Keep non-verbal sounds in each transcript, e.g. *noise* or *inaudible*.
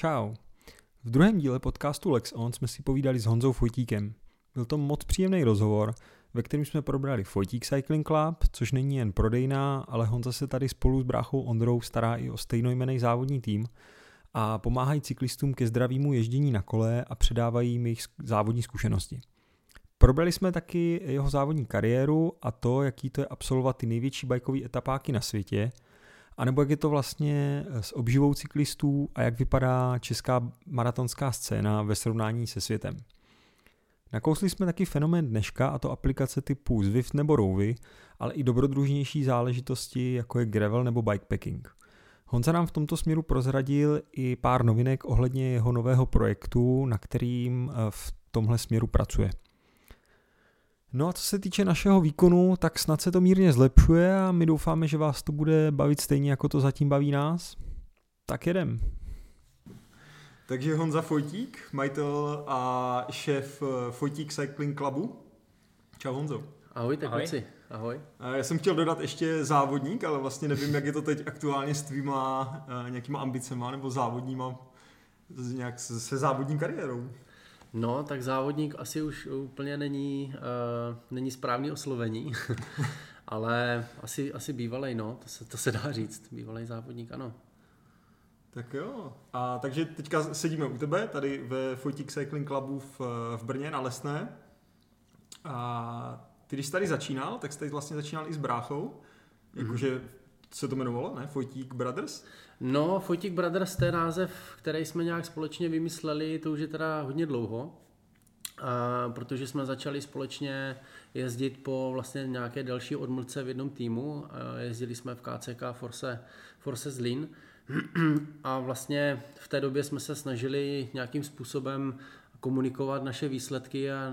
Čau. V druhém díle podcastu Lex On jsme si povídali s Honzou Fojtíkem. Byl to moc příjemný rozhovor, ve kterém jsme probrali Fojtík Cycling Club, což není jen prodejná, ale Honza se tady spolu s bráchou Ondrou stará i o stejnojmený závodní tým a pomáhají cyklistům ke zdravému ježdění na kole a předávají jim jejich závodní zkušenosti. Probrali jsme taky jeho závodní kariéru a to, jaký to je absolvovat ty největší bajkové etapáky na světě, anebo jak je to vlastně s obživou cyklistů a jak vypadá česká maratonská scéna ve srovnání se světem. Nakousli jsme taky fenomén dneška a to aplikace typu Zwift nebo Rouvy, ale i dobrodružnější záležitosti jako je gravel nebo bikepacking. Honza nám v tomto směru prozradil i pár novinek ohledně jeho nového projektu, na kterým eh, v tomhle směru pracuje. No a co se týče našeho výkonu, tak snad se to mírně zlepšuje a my doufáme, že vás to bude bavit stejně, jako to zatím baví nás. Tak jedem. Takže Honza Fojtík, majitel a šéf eh, Fojtík Cycling Clubu. Čau Honzo. Ahoj, tak Ahoj. Ahoj. Já jsem chtěl dodat ještě závodník, ale vlastně nevím, jak je to teď aktuálně s tvýma uh, nějakýma ambicema nebo závodníma, nějak se závodní kariérou. No, tak závodník asi už úplně není, uh, není správný oslovení, *laughs* ale asi, asi bývalej, no, to se, to se dá říct, bývalej závodník, ano. Tak jo. A takže teďka sedíme u tebe, tady ve Fotik Cycling Clubu v, v Brně na Lesné. A ty, když jsi tady začínal, tak jsi tady vlastně začínal i s bráchou. Jakože mm-hmm. Se to jmenovalo, ne? Fotik Brothers? No, Fotik Brothers, to je název, který jsme nějak společně vymysleli, to už je teda hodně dlouho. A protože jsme začali společně jezdit po vlastně nějaké další odmlce v jednom týmu. Jezdili jsme v KCK Force, Force Zlín. *clears throat* A vlastně v té době jsme se snažili nějakým způsobem komunikovat naše výsledky a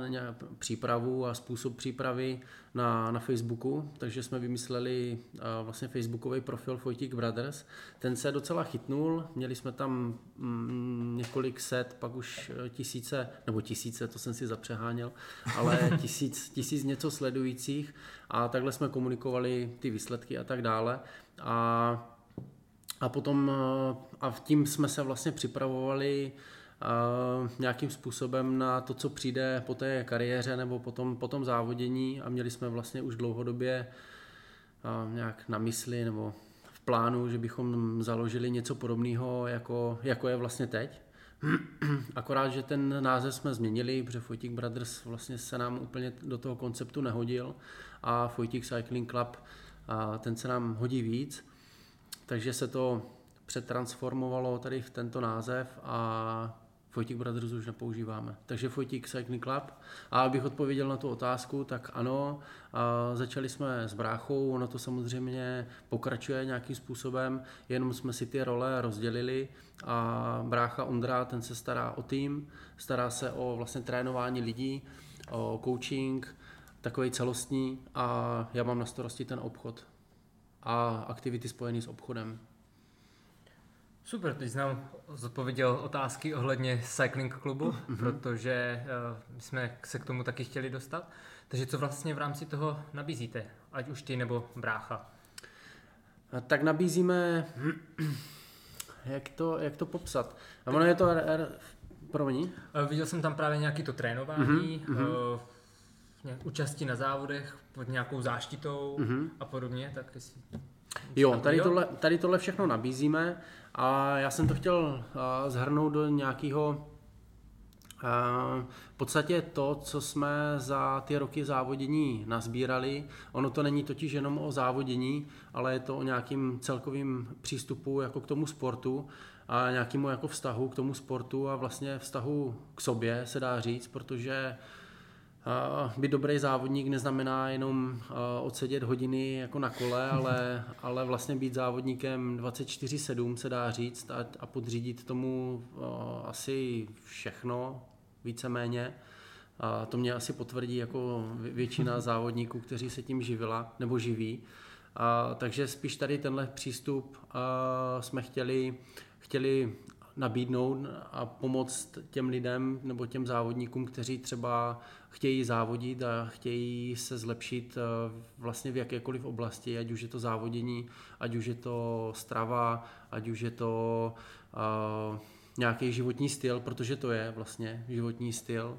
přípravu a způsob přípravy na, na Facebooku, takže jsme vymysleli vlastně facebookový profil Fojtik Brothers. Ten se docela chytnul, měli jsme tam mm, několik set, pak už e, tisíce, nebo tisíce, to jsem si zapřeháněl, ale *laughs* tisíc, tisíc něco sledujících a takhle jsme komunikovali ty výsledky a tak dále. A a potom e, a v tím jsme se vlastně připravovali nějakým způsobem na to, co přijde po té kariéře nebo po tom, po tom závodění a měli jsme vlastně už dlouhodobě nějak na mysli nebo v plánu, že bychom založili něco podobného, jako, jako je vlastně teď. *clears throat* Akorát, že ten název jsme změnili, protože Fojtik Brothers vlastně se nám úplně do toho konceptu nehodil a Fojtik Cycling Club a ten se nám hodí víc. Takže se to přetransformovalo tady v tento název a Fojtik Brothers už nepoužíváme. Takže Fojtik Cycling Club. A abych odpověděl na tu otázku, tak ano, a začali jsme s bráchou, ono to samozřejmě pokračuje nějakým způsobem, jenom jsme si ty role rozdělili a brácha Ondra, ten se stará o tým, stará se o vlastně trénování lidí, o coaching, takový celostní a já mám na starosti ten obchod a aktivity spojené s obchodem. Super, teď nám zodpověděl otázky ohledně cycling klubu, mm-hmm. protože uh, jsme se k tomu taky chtěli dostat. Takže co vlastně v rámci toho nabízíte, ať už ty nebo brácha? Tak nabízíme, jak to, jak to popsat? A ono je to, promiň? Uh, viděl jsem tam právě nějaký to trénování, mm-hmm. uh, účasti na závodech pod nějakou záštitou mm-hmm. a podobně, tak jestli... Jo, tady tohle, tady tohle všechno nabízíme. A já jsem to chtěl zhrnout do nějakého v podstatě to, co jsme za ty roky závodění nazbírali, ono to není totiž jenom o závodění, ale je to o nějakým celkovým přístupu jako k tomu sportu a nějakému jako vztahu k tomu sportu a vlastně vztahu k sobě se dá říct, protože být dobrý závodník neznamená jenom odsedět hodiny jako na kole, *laughs* ale, ale vlastně být závodníkem 24-7 se dá říct a, a podřídit tomu asi všechno, víceméně. A to mě asi potvrdí jako většina *laughs* závodníků, kteří se tím živila nebo živí. A, takže spíš tady tenhle přístup a, jsme chtěli, chtěli nabídnout a pomoct těm lidem nebo těm závodníkům, kteří třeba chtějí závodit a chtějí se zlepšit eh, vlastně v jakékoliv oblasti, ať už je to závodění, ať už je to strava, ať už je to uh, nějaký životní styl, protože to je vlastně životní styl.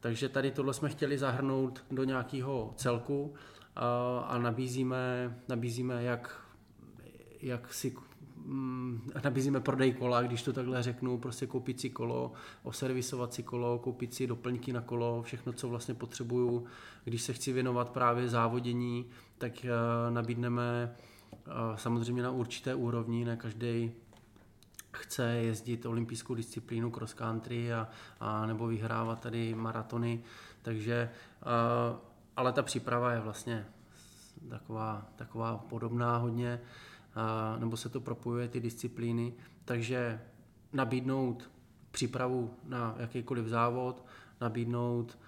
Takže tady tohle jsme chtěli zahrnout do nějakého celku a, a nabízíme, nabízíme jak, jak si nabízíme prodej kola, když to takhle řeknu, prostě koupit si kolo, oservisovat si kolo, koupit si doplňky na kolo, všechno, co vlastně potřebuju. Když se chci věnovat právě závodění, tak uh, nabídneme uh, samozřejmě na určité úrovni, ne každý chce jezdit olympijskou disciplínu cross country a, a nebo vyhrávat tady maratony, takže uh, ale ta příprava je vlastně taková, taková podobná hodně, nebo se to propojuje ty disciplíny, takže nabídnout přípravu na jakýkoliv závod, nabídnout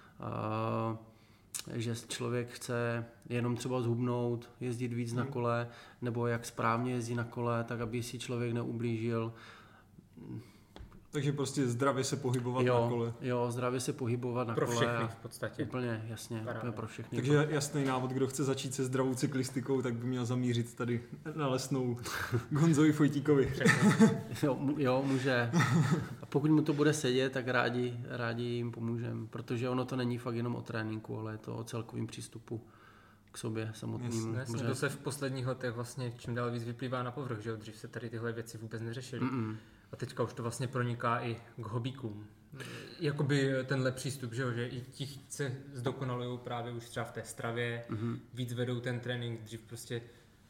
že člověk chce jenom třeba zhubnout, jezdit víc na hmm. kole, nebo jak správně jezdí na kole, tak aby si člověk neublížil, takže prostě zdravě se pohybovat jo, na kole. Jo, zdravě se pohybovat na pro kole. Pro všechny v podstatě. Úplně, jasně, úplně pro všechny. Takže jasný návod, kdo chce začít se zdravou cyklistikou, tak by měl zamířit tady na lesnou *laughs* Gonzovi Fojtíkovi. jo, jo, může. A pokud mu to bude sedět, tak rádi, rádi jim pomůžeme, protože ono to není fakt jenom o tréninku, ale je to o celkovém přístupu k sobě samotnému. Jasně, to se v posledních letech vlastně čím dál víc vyplývá na povrch, že dřív se tady tyhle věci vůbec neřešily. Mm-mm. A teďka už to vlastně proniká i k hobíkům. Jakoby tenhle přístup, že, jo, že i ti se zdokonalují právě už třeba v té stravě, mm-hmm. víc vedou ten trénink, dřív prostě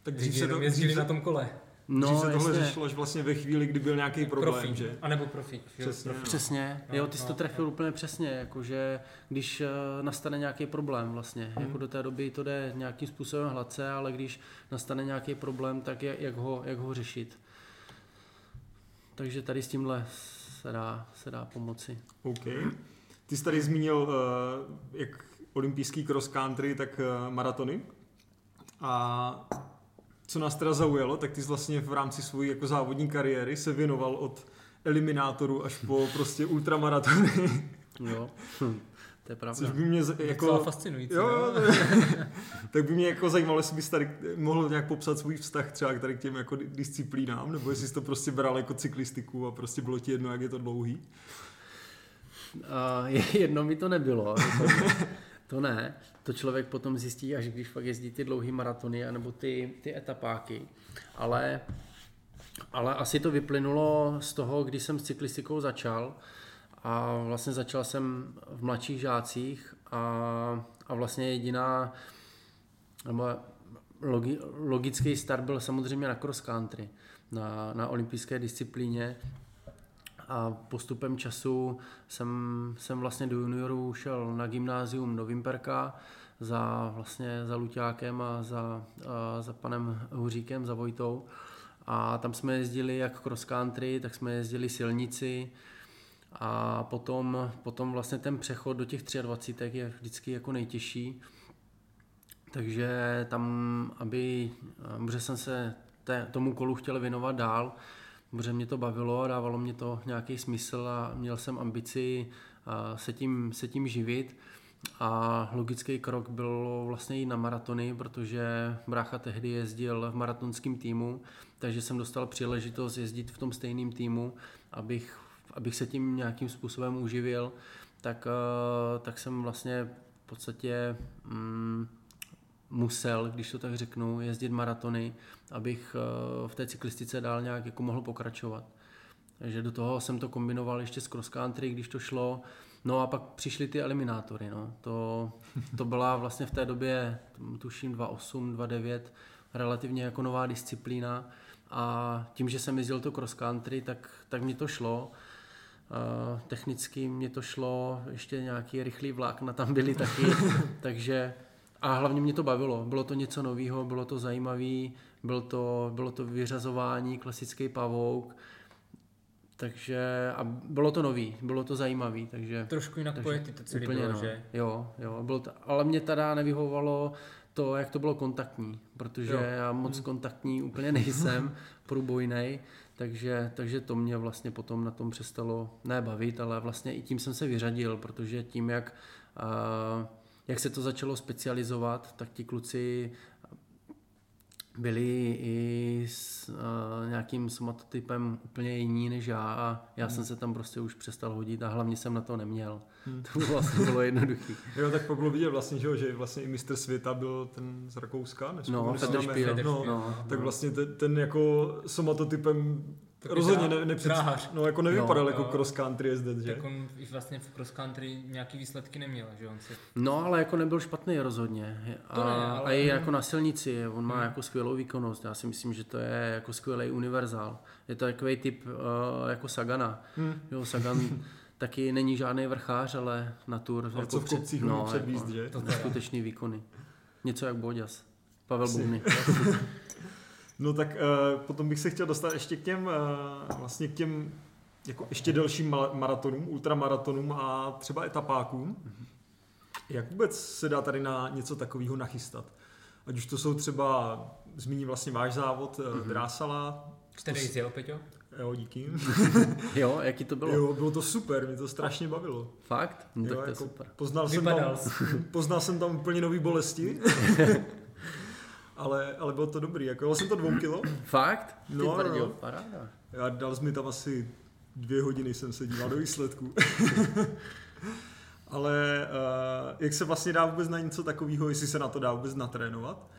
tak dřív se to, jezdili dřív na tom kole. No, Dřív se tohle jasně. řešilo až vlastně ve chvíli, kdy byl nějaký problém, profík, že? A nebo profík. Přesně. Jo, přesně. No, jo, ty jsi no, to trefil no. úplně přesně, jakože když uh, nastane nějaký problém vlastně, hmm. jako do té doby to jde nějakým způsobem hladce, ale když nastane nějaký problém, tak je, jak, ho, jak ho řešit. Takže tady s tímhle se dá, se dá pomoci. OK. Ty jsi tady zmínil uh, jak olympijský cross country, tak uh, maratony. A co nás teda zaujalo, tak ty jsi vlastně v rámci své jako závodní kariéry se věnoval od eliminátoru až po prostě ultramaratony. Jo. *laughs* Hm. To je pravda. Což by mě jako... fascinující. Jo, no? *laughs* tak by mě jako zajímalo, jestli bys tady mohl nějak popsat svůj vztah třeba k tady k těm jako disciplínám, nebo jestli jsi to prostě bral jako cyklistiku a prostě bylo ti jedno, jak je to dlouhý. Uh, jedno mi to nebylo. to ne. To člověk potom zjistí, až když fakt jezdí ty dlouhé maratony anebo ty, ty etapáky. Ale, ale asi to vyplynulo z toho, když jsem s cyklistikou začal, a vlastně začal jsem v mladších žácích a, a vlastně jediná nebo logi, logický start byl samozřejmě na cross country, na, na olympijské disciplíně a postupem času jsem, jsem vlastně do juniorů šel na gymnázium do Vimperka za vlastně za Luťákem a za, a za panem Huříkem, za Vojtou. A tam jsme jezdili jak cross country, tak jsme jezdili silnici, a potom, potom vlastně ten přechod do těch 23 je vždycky jako nejtěžší. Takže tam, aby, protože jsem se té, tomu kolu chtěl věnovat dál, protože mě to bavilo a dávalo mě to nějaký smysl a měl jsem ambici se tím, se tím živit. A logický krok bylo vlastně jít na maratony, protože brácha tehdy jezdil v maratonském týmu, takže jsem dostal příležitost jezdit v tom stejném týmu, abych abych se tím nějakým způsobem uživil, tak, eh, tak jsem vlastně v podstatě mm, musel, když to tak řeknu, jezdit maratony, abych eh, v té cyklistice dál nějak jako mohl pokračovat. Takže do toho jsem to kombinoval ještě s cross country, když to šlo. No a pak přišly ty eliminátory. No. To, to byla vlastně v té době, tuším 2.8, 2.9, relativně jako nová disciplína. A tím, že jsem jezdil to cross country, tak, tak mi to šlo. Uh, technicky mě to šlo, ještě nějaký rychlý na tam byly taky, *laughs* takže a hlavně mě to bavilo, bylo to něco nového, bylo to zajímavé, bylo to, bylo to vyřazování, klasický pavouk, takže a bylo to nový, bylo to zajímavý, takže... Trošku jinak pojety to celé úplně, bylo, no, že? Jo, jo, bylo to, ale mě teda nevyhovovalo to, jak to bylo kontaktní, protože jo. já moc hmm. kontaktní úplně nejsem, *laughs* průbojnej, takže, takže to mě vlastně potom na tom přestalo nebavit, ale vlastně i tím jsem se vyřadil, protože tím, jak, jak se to začalo specializovat, tak ti kluci byli i s uh, nějakým somatotypem úplně jiný než já a já hmm. jsem se tam prostě už přestal hodit a hlavně jsem na to neměl. Hmm. To vlastně bylo jednoduchý. *laughs* jo, tak pak bylo vidět vlastně, že, že vlastně i mistr světa byl ten z Rakouska, než no, Petr Špíl. No, no, tak vlastně ten, ten jako somatotypem tak Rozhodně ne, nepřed, no, jako nevypadal no, jako jo. cross country jezdec, že? Tak on vlastně v cross country nějaký výsledky neměl, že on si... No, ale jako nebyl špatný rozhodně. A, to ne, ale... a i jako na silnici, on má hmm. jako skvělou výkonnost. Já si myslím, že to je jako skvělý univerzál. Je to takový typ uh, jako Sagana. Hmm. Jo, Sagan *laughs* taky není žádný vrchář, ale na tour. Ale jako co v kopcích no, předvíst, jako, že? To *laughs* skutečný výkony. Něco jak Boďas. Pavel Bubny. *laughs* No tak uh, potom bych se chtěl dostat ještě k těm, uh, vlastně k těm jako ještě delším maratonům, ultramaratonům a třeba etapákům. Jak vůbec se dá tady na něco takového nachystat? Ať už to jsou třeba, zmíní vlastně váš závod, mm-hmm. Drásala. Který jsi jel, Peťo? Jo, díky. *laughs* jo, jaký to bylo? Jo, bylo to super, mě to strašně bavilo. Fakt? No, jo, tak to jako super. Poznal jsem, tam, *laughs* poznal jsem tam úplně nový bolesti *laughs* ale, ale bylo to dobrý. Jako jsem to dvou kilo. *clears throat* Fakt? Ty no, tvrdil, no. paráda. Já dal jsi mi tam asi dvě hodiny, jsem se díval do výsledku. *laughs* ale uh, jak se vlastně dá vůbec na něco takového, jestli se na to dá vůbec natrénovat?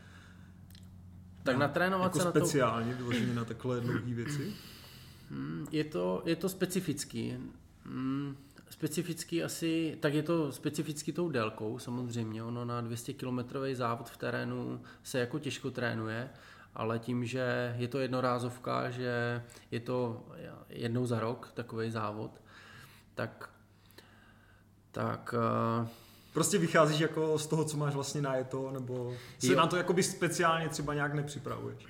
Tak no, natrénovat jako se na to... speciálně, vyloženě na takhle dlouhé věci? Hmm, je to, je to specifický. Hmm, Specifický asi, tak je to specificky tou délkou samozřejmě, ono na 200 km závod v terénu se jako těžko trénuje, ale tím, že je to jednorázovka, že je to jednou za rok takový závod, tak, tak eh, Prostě vycházíš jako z toho, co máš vlastně na to, nebo se jo. na to jakoby speciálně třeba nějak nepřipravuješ?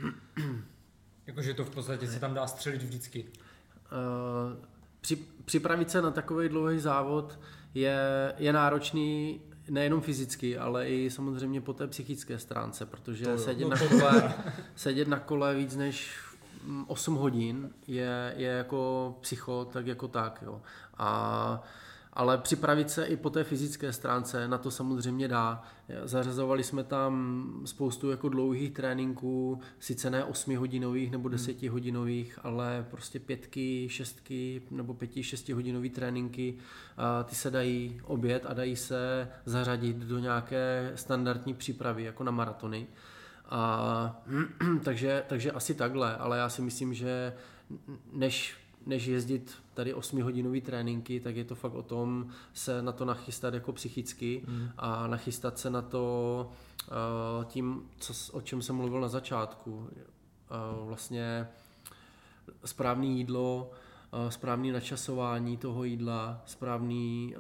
Jakože to v podstatě se tam dá střelit vždycky. Uh, při, připravit se na takový dlouhý závod je, je náročný nejenom fyzicky, ale i samozřejmě po té psychické stránce, protože sedět, no, na kole, *laughs* sedět na kole víc než 8 hodin je, je jako psycho, tak jako tak. Jo. A ale připravit se i po té fyzické stránce na to samozřejmě dá. Zařazovali jsme tam spoustu jako dlouhých tréninků, sice ne 8 hodinových nebo 10 hmm. hodinových, ale prostě pětky, šestky nebo pěti, šesti hodinový tréninky. Ty se dají obět a dají se zařadit do nějaké standardní přípravy, jako na maratony. A, *clears throat* takže, takže asi takhle, ale já si myslím, že než než jezdit tady 8-hodinový tréninky, tak je to fakt o tom se na to nachystat jako psychicky mm. a nachystat se na to uh, tím, co, o čem jsem mluvil na začátku. Uh, vlastně správné jídlo, uh, správné načasování toho jídla, správný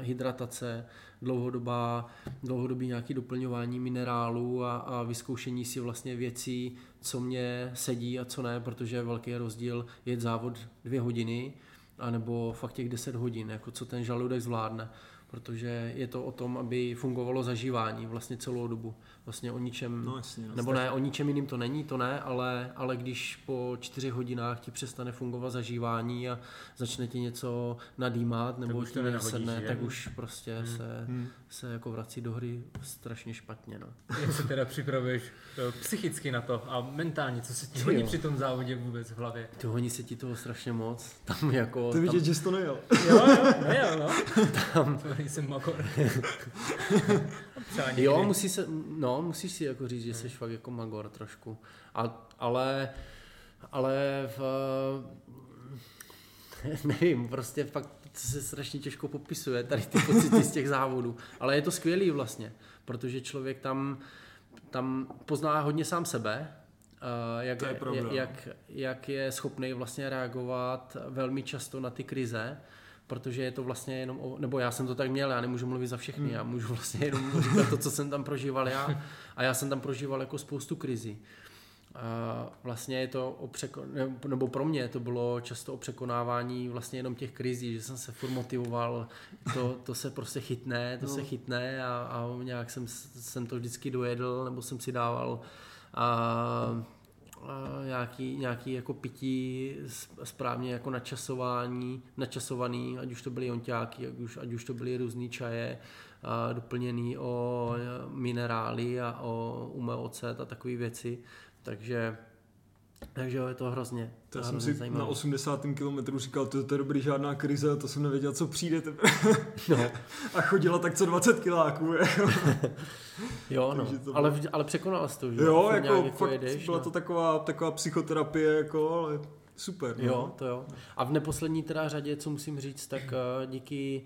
hydratace, dlouhodobá, dlouhodobý nějaký doplňování minerálů a, a vyzkoušení si vlastně věcí, co mě sedí a co ne, protože je velký rozdíl jet závod dvě hodiny, anebo fakt těch 10 hodin, jako co ten žaludek zvládne protože je to o tom, aby fungovalo zažívání vlastně celou dobu. Vlastně o ničem, no, jasně, no, nebo ne, o ničem jiným to není, to ne, ale, ale když po čtyři hodinách ti přestane fungovat zažívání a začne ti něco nadýmat, nebo ti nesedne, tak už prostě hmm. se, hmm. se jako vrací do hry strašně špatně. No. Jak se teda připravuješ eh, psychicky na to a mentálně, co se ti hodí při tom závodě vůbec v hlavě? To honí se ti toho strašně moc. Tam jako... Ty vidět, že jsi to nejel. jo, jo, nejel, no. *laughs* Tam, *laughs* magor. jo, musí se, no, musíš si jako říct, že jsi fakt jako magor trošku. A, ale, ale v, *laughs* nevím, prostě fakt se strašně těžko popisuje tady ty pocity z těch závodů. Ale je to skvělý vlastně, protože člověk tam, tam pozná hodně sám sebe, jak, je jak, jak je schopný vlastně reagovat velmi často na ty krize protože je to vlastně jenom, o, nebo já jsem to tak měl, já nemůžu mluvit za všechny, hmm. já můžu vlastně jenom říkat to, co jsem tam prožíval já a já jsem tam prožíval jako spoustu krizí. A vlastně je to o překon- nebo pro mě to bylo často o překonávání vlastně jenom těch krizí, že jsem se furt motivoval, to, to se prostě chytne, to no. se chytne a, a nějak jsem, jsem to vždycky dojedl, nebo jsem si dával a nějaký, nějaký jako pití správně jako načasování, načasovaný, ať už to byly onťáky, ať už, ať už to byly různé čaje, a doplněný o minerály a o umeocet a takové věci. Takže takže je to hrozně To jsem si zajímavé. na 80. kilometru říkal, to, to je dobrý, žádná krize, to jsem nevěděl, co přijde. No. *laughs* a chodila tak co 20 kiláků. jo, *laughs* no, to ale, bylo... ale překonal jsi to, že? Jo, jako, jako fakt jedeš, byla no. to taková, taková psychoterapie, jako, ale super. No. Jo, to jo. A v neposlední teda řadě, co musím říct, tak eh, díky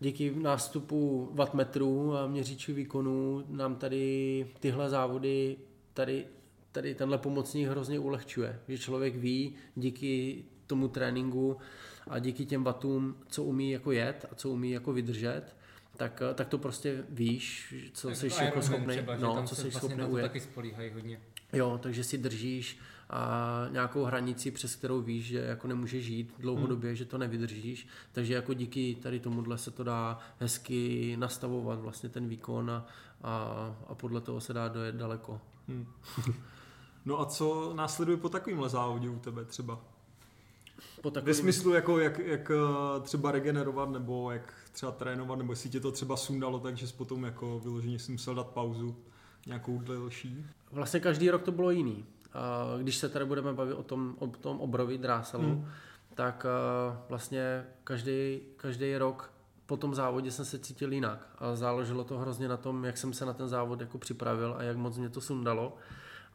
díky nástupu wattmetrů a měříčů výkonů nám tady tyhle závody tady tady tenhle pomocník hrozně ulehčuje, že člověk ví díky tomu tréninku a díky těm vatům, co umí jako jet a co umí jako vydržet, tak, tak to prostě víš, co tak jsi jako schopný, no, co jsi vlastně schopný ujet. taky spolíhají hodně. Jo, takže si držíš a nějakou hranici, přes kterou víš, že jako nemůžeš žít dlouhodobě, hmm. že to nevydržíš. Takže jako díky tady tomuhle se to dá hezky nastavovat vlastně ten výkon a, a, a podle toho se dá dojet daleko. Hmm. *laughs* No a co následuje po takovémhle závodě u tebe třeba? Po takovým... Ve smyslu, jako jak, jak eh, třeba regenerovat, nebo jak třeba trénovat, nebo jestli tě to třeba sundalo, takže jsi potom jako vyloženě si musel dát pauzu nějakou delší? Vlastně každý rok to bylo jiný. Když se tady budeme bavit o tom, o tom obrovi dráselu, hmm. tak eh, vlastně každý, každý rok po tom závodě jsem se cítil jinak. A záleželo to hrozně na tom, jak jsem se na ten závod jako připravil a jak moc mě to sundalo.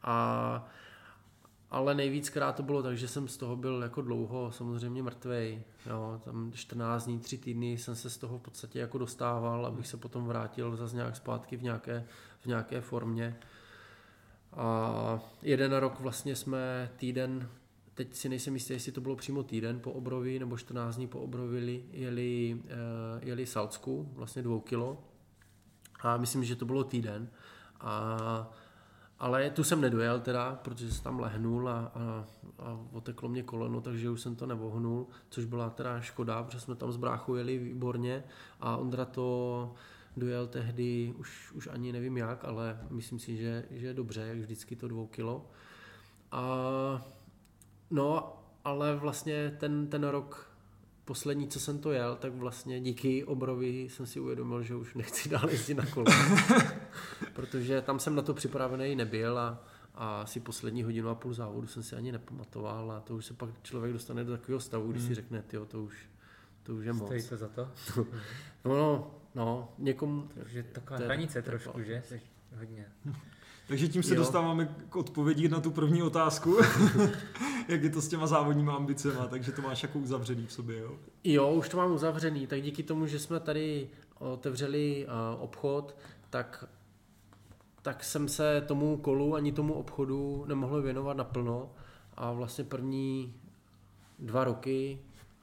A, ale nejvíckrát to bylo tak, že jsem z toho byl jako dlouho samozřejmě mrtvej. Jo, tam 14 dní, 3 týdny jsem se z toho v podstatě jako dostával, abych se potom vrátil zase nějak zpátky v nějaké, v nějaké formě. A jeden rok vlastně jsme týden, teď si nejsem jistý, jestli to bylo přímo týden po obrovi nebo 14 dní po obrovi, jeli, eh, jeli Salcku, vlastně dvou kilo. A myslím, že to bylo týden. A ale tu jsem nedojel teda, protože jsem tam lehnul a, a, a oteklo mě koleno, takže už jsem to nevohnul, což byla teda škoda, protože jsme tam s bráchou jeli výborně a Ondra to dojel tehdy, už, už ani nevím jak, ale myslím si, že, že je dobře, jak vždycky to dvou kilo. A, no, ale vlastně ten, ten rok poslední, co jsem to jel, tak vlastně díky obrovi jsem si uvědomil, že už nechci dál jezdit na kole. *laughs* Protože tam jsem na to připravený nebyl a, a asi poslední hodinu a půl závodu jsem si ani nepamatoval a to už se pak člověk dostane do takového stavu, kdy si hmm. řekne, ty to už, to už je moc. Stojí to za *laughs* to? no, no, no, někomu... Takže taková hranice trošku, že? Hodně. *laughs* Takže tím se jo. dostáváme k odpovědi na tu první otázku. *laughs* Jak je to s těma závodníma ambicema, takže to máš jako uzavřený v sobě, jo? Jo, už to mám uzavřený, tak díky tomu, že jsme tady otevřeli uh, obchod, tak tak jsem se tomu kolu ani tomu obchodu nemohl věnovat naplno a vlastně první dva roky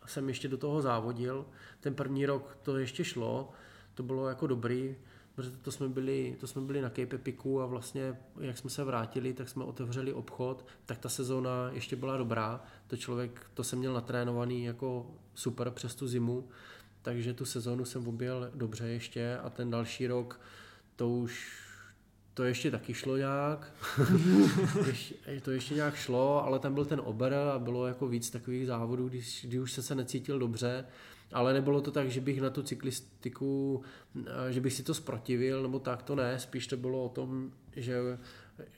jsem ještě do toho závodil. Ten první rok to ještě šlo, to bylo jako dobrý, protože to jsme byli, to jsme byli na Cape Epiku a vlastně jak jsme se vrátili, tak jsme otevřeli obchod, tak ta sezóna ještě byla dobrá, to člověk, to jsem měl natrénovaný jako super přes tu zimu, takže tu sezónu jsem objel dobře ještě a ten další rok to už to ještě taky šlo nějak. *laughs* to ještě nějak šlo, ale tam byl ten ober a bylo jako víc takových závodů, když, kdy už se se necítil dobře. Ale nebylo to tak, že bych na tu cyklistiku, eh, že bych si to sprotivil, nebo tak to ne. Spíš to bylo o tom, že,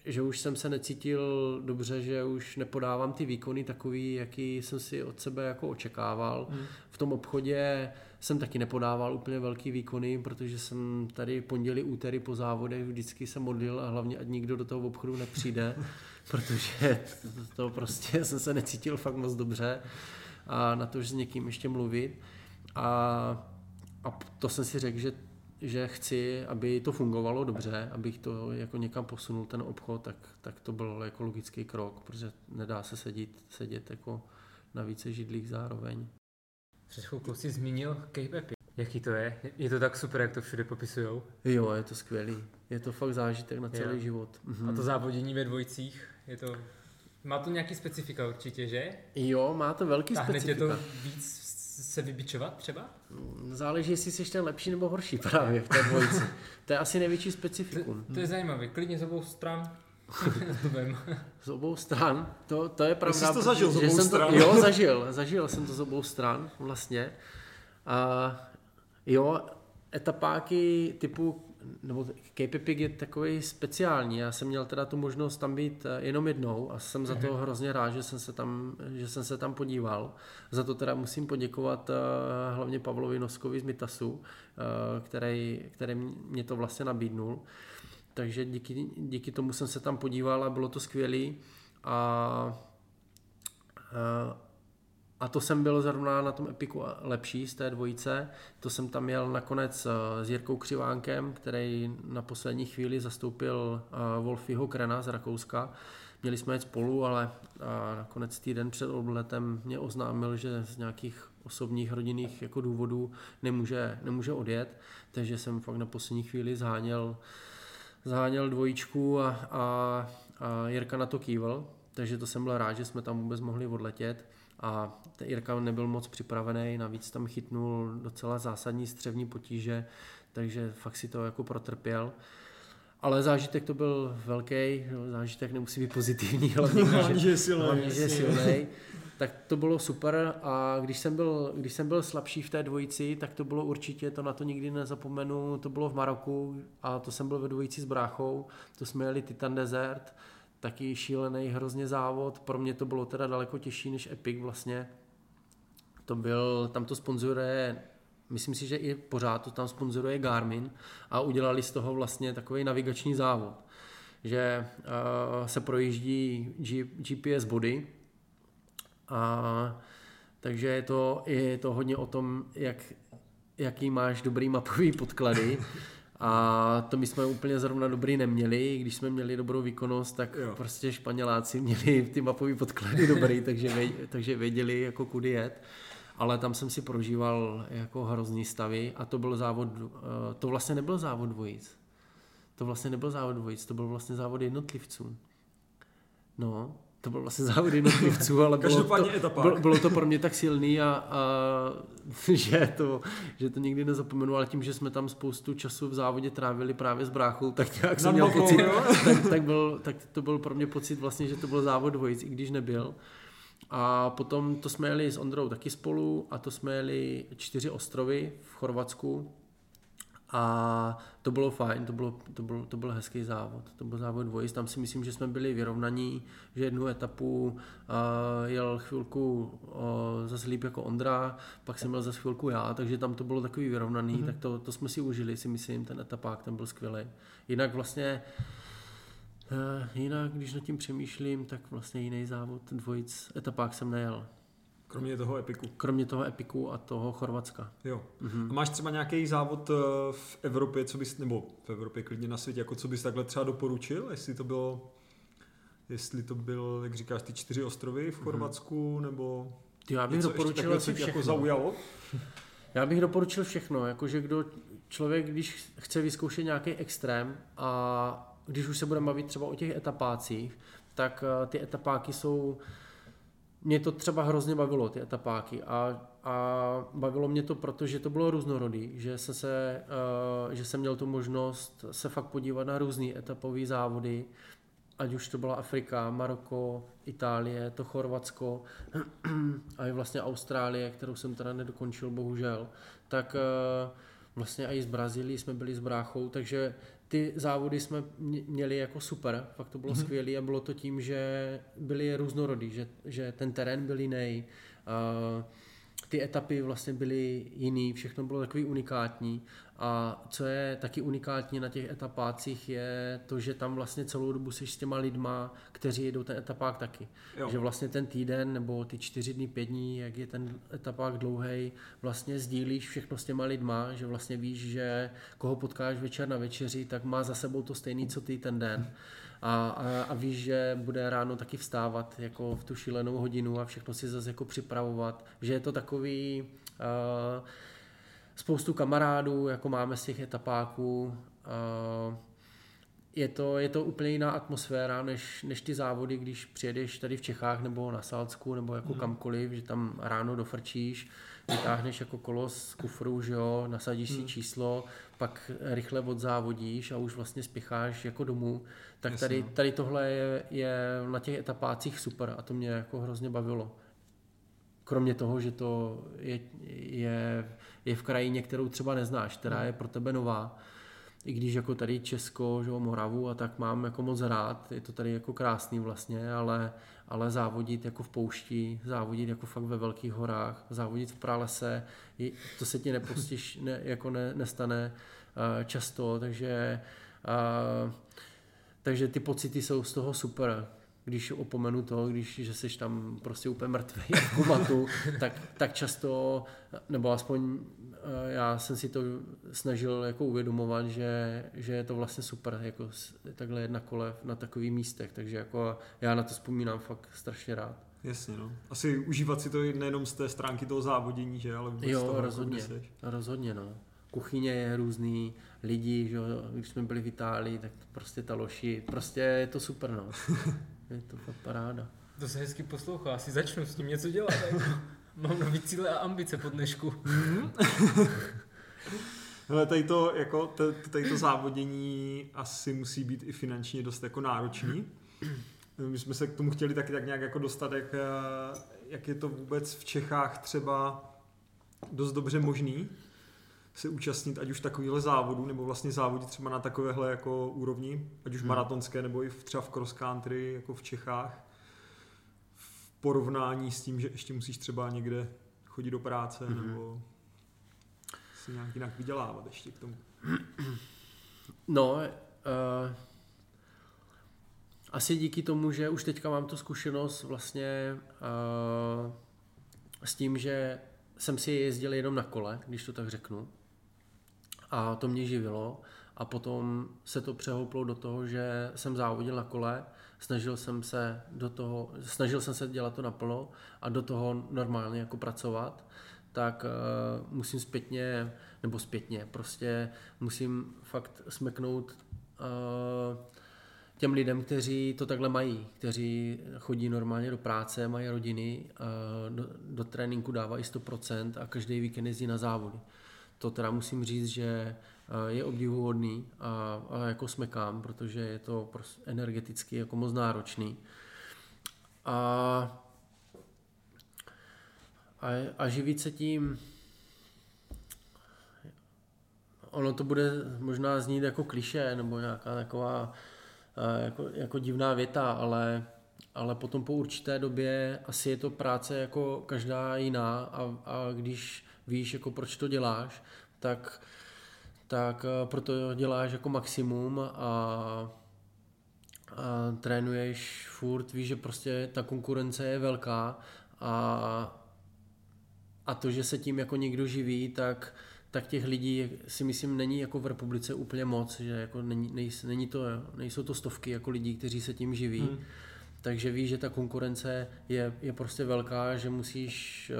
že už jsem se necítil dobře, že už nepodávám ty výkony takový, jaký jsem si od sebe jako očekával. Hmm. V tom obchodě jsem taky nepodával úplně velký výkony, protože jsem tady pondělí, úterý po závodech vždycky se modlil a hlavně ať nikdo do toho obchodu nepřijde, *laughs* protože to prostě jsem se necítil fakt moc dobře a na to, že s někým ještě mluvit. A, a to jsem si řekl, že že chci, aby to fungovalo dobře, abych to jako někam posunul ten obchod, tak, tak to byl jako logický krok, protože nedá se sedět, sedět jako na více židlích zároveň. Před chvilkou jsi zmínil Cape. Jaký to je? Je to tak super, jak to všude popisujou? Jo, je to skvělý. Je to fakt zážitek na celý jo. život. Mhm. A to závodění ve dvojicích, je to... Má to nějaký specifika určitě, že? Jo, má to velký Táhne specifika. tě to víc se vybičovat třeba? Záleží, jestli jsi ten lepší nebo horší právě v té dvojici. *laughs* to je asi největší specifikum. To, to je zajímavé, klidně z obou stran. *laughs* z obou stran. To, to je pravda. Jsi to zažil z obou jsem stran. To, jo, zažil. *laughs* Zažil jsem to z obou stran vlastně. A jo, etapáky typu nebo Cape Pig je takový speciální. Já jsem měl teda tu možnost tam být eh, jenom jednou a jsem za to Mhm. hrozně rád, že jsem se tam, že jsem se tam podíval. Za to teda musím poděkovat eh, hlavně Pavlovi Noskovi z Mitasu, eh, který, který mě to vlastně nabídnul. Takže díky, díky tomu jsem se tam podíval a bylo to skvělé. A, a a to jsem byl zrovna na tom Epiku lepší z té dvojice. To jsem tam jel nakonec eh, s Jirkou Křivánkem, který na poslední chvíli zastoupil eh, Wolfiho Krena z Rakouska. Měli jsme jet spolu, ale a nakonec týden před odletem mě oznámil, že z nějakých osobních rodinných jako důvodů nemůže, nemůže odjet, takže jsem fakt na poslední chvíli zháněl, zháněl dvojičku a, a, a Jirka na to kýval, takže to jsem byl rád, že jsme tam vůbec mohli odletět a Jirka nebyl moc připravený, navíc tam chytnul docela zásadní střevní potíže, takže fakt si to jako protrpěl. Ale zážitek to byl velký, zážitek nemusí být pozitivní, *laughs* hlavně, Hlavně, že je silný. hlavně, že je silný. Tak to bylo super a když jsem, byl, když jsem byl slabší v té dvojici, tak to bylo určitě, to na to nikdy nezapomenu, to bylo v Maroku a to jsem byl ve dvojici s bráchou, to jsme jeli Titan Desert, taky šílený hrozně závod. Pro mě to bylo teda daleko těžší než Epic vlastně. To byl, tam to sponzoruje, myslím si, že i pořád to tam sponzoruje Garmin a udělali z toho vlastně takový navigační závod. Že uh, se projíždí G, GPS body a takže je to, je to hodně o tom, jak, jaký máš dobrý mapový podklady *laughs* a to my jsme úplně zrovna dobrý neměli, když jsme měli dobrou výkonnost, tak jo. prostě Španěláci měli ty mapové podklady dobrý, *laughs* takže, věděli, takže věděli, jako kudy jet. Ale tam jsem si prožíval jako hrozný stavy a to byl závod, to vlastně nebyl závod dvojic. To vlastně nebyl závod dvojic, to byl vlastně závod jednotlivců. No, to byl vlastně závod jednotlivců, ale bylo to, bylo, bylo to pro mě tak silný, a, a *laughs* že, to, že to nikdy nezapomenu, ale tím, že jsme tam spoustu času v závodě trávili právě s bráchou, tak jak jsem měl pocit, *laughs* tak, tak, byl, tak to byl pro mě pocit vlastně, že to byl závod dvojic, i když nebyl. A potom to jsme jeli s Ondrou taky spolu a to jsme jeli čtyři ostrovy v Chorvatsku, a to bylo fajn, to, bylo, to, byl, to byl hezký závod. To byl závod dvojic, tam si myslím, že jsme byli vyrovnaní, že jednu etapu uh, jel chvilku uh, zase líp jako Ondra, pak jsem měl zase chvilku já, takže tam to bylo takový vyrovnaný, mm-hmm. tak to, to jsme si užili, si myslím, ten etapák, ten byl skvělý. Jinak vlastně uh, jinak, když nad tím přemýšlím, tak vlastně jiný závod dvojic etapák jsem nejel. Kromě toho epiku. Kromě toho epiku a toho Chorvatska. Jo. Mm-hmm. A máš třeba nějaký závod v Evropě, co bys, nebo v Evropě klidně na světě, jako co bys takhle třeba doporučil, jestli to bylo, jestli to byl, jak říkáš, ty čtyři ostrovy v Chorvatsku, mm-hmm. nebo Ty, já bych něco doporučil takhle, co jako zaujalo? *laughs* Já bych doporučil všechno, jakože kdo člověk, když chce vyzkoušet nějaký extrém a když už se budeme bavit třeba o těch etapácích, tak ty etapáky jsou mě to třeba hrozně bavilo, ty etapáky. A, a bavilo mě to, protože to bylo různorodý, že, se, se, uh, že jsem měl tu možnost se fakt podívat na různé etapové závody, ať už to byla Afrika, Maroko, Itálie, to Chorvatsko *clears throat* a i vlastně Austrálie, kterou jsem teda nedokončil bohužel, tak uh, vlastně i z Brazílii jsme byli s bráchou, takže ty závody jsme měli jako super, fakt to bylo mm-hmm. skvělé a bylo to tím, že byly různorodý, že, že ten terén byl jiný, uh, ty etapy vlastně byly jiný, všechno bylo takový unikátní a co je taky unikátní na těch etapácích je to, že tam vlastně celou dobu jsi s těma lidma, kteří jedou ten etapák taky. Jo. Že vlastně ten týden nebo ty čtyři dny, pět dní, jak je ten etapák dlouhý, vlastně sdílíš všechno s těma lidma, že vlastně víš, že koho potkáš večer na večeři, tak má za sebou to stejný, co ty ten den. A, a, a víš, že bude ráno taky vstávat jako v tu šílenou hodinu a všechno si zase jako připravovat, že je to takový uh, spoustu kamarádů, jako máme z těch etapáků, je to, je to úplně jiná atmosféra, než, než ty závody, když přijedeš tady v Čechách nebo na Salcku nebo jako mm. kamkoliv, že tam ráno dofrčíš, vytáhneš jako kolo z kufru, že jo, nasadíš mm. si číslo, pak rychle odzávodíš a už vlastně spěcháš jako domů, tak Jasně. tady, no. tady tohle je, je na těch etapácích super a to mě jako hrozně bavilo. Kromě toho, že to je, je, je v krajině, kterou třeba neznáš, která mm. je pro tebe nová, i když jako tady Česko, že Moravu a tak mám jako moc rád, je to tady jako krásný vlastně, ale, ale závodit jako v poušti, závodit jako fakt ve velkých horách, závodit v pralese, to se ti nepostiž, *laughs* ne, jako ne, nestane uh, často, takže uh, takže ty pocity jsou z toho super když opomenu to, když, že jsi tam prostě úplně mrtvý v komatu, *laughs* tak, tak často, nebo aspoň eh, já jsem si to snažil jako uvědomovat, že, že je to vlastně super, jako takhle jedna kole na takových místech, takže jako já na to vzpomínám fakt strašně rád. Jasně, no. Asi užívat si to nejenom z té stránky toho závodění, že, ale vůbec jo, toho, rozhodně, jako rozhodně, no. Kuchyně je různý, lidi, že když jsme byli v Itálii, tak prostě ta loši, prostě je to super, no. *laughs* Je to fakt paráda. To se hezky poslouchá, asi začnu s tím něco dělat. *laughs* Mám nový cíle a ambice po dnešku. Mhm. Ale tady to, jako, tady to závodění asi musí být i finančně dost jako náročný. My jsme se k tomu chtěli taky tak nějak jako dostat, jak, jak je to vůbec v Čechách třeba dost dobře možný se účastnit ať už takovýhle závodů, nebo vlastně závodit třeba na takovéhle jako úrovni, ať už hmm. maratonské, nebo i v, třeba v cross country, jako v Čechách, v porovnání s tím, že ještě musíš třeba někde chodit do práce, hmm. nebo si nějak jinak vydělávat ještě k tomu. No, uh, asi díky tomu, že už teďka mám tu zkušenost vlastně uh, s tím, že jsem si jezdil jenom na kole, když to tak řeknu, a to mě živilo. A potom se to přehouplo do toho, že jsem závodil na kole, snažil jsem se do toho, snažil jsem se dělat to naplno a do toho normálně jako pracovat, tak uh, musím zpětně, nebo zpětně, prostě musím fakt smeknout uh, těm lidem, kteří to takhle mají, kteří chodí normálně do práce, mají rodiny, uh, do, do tréninku dávají 100% a každý víkend jezdí na závody to teda musím říct, že eh, je obdivuhodný a, a jako smekám, protože je to prostě energeticky jako moc náročný. A, a, a živit se tím, ono to bude možná znít jako kliše nebo nějaká taková eh, jako, jako divná věta, ale, ale potom po určité době asi je to práce jako každá jiná a, a když víš, jako proč to děláš, tak, tak eh, proto děláš jako maximum a, a trénuješ furt, víš, že prostě ta konkurence je velká a, a to, že se tím jako někdo živí, tak, tak těch lidí si myslím není jako v republice úplně moc, že jako není, nej, není to, nejsou to stovky jako lidí, kteří se tím živí. Hmm takže víš, že ta konkurence je, je prostě velká, že musíš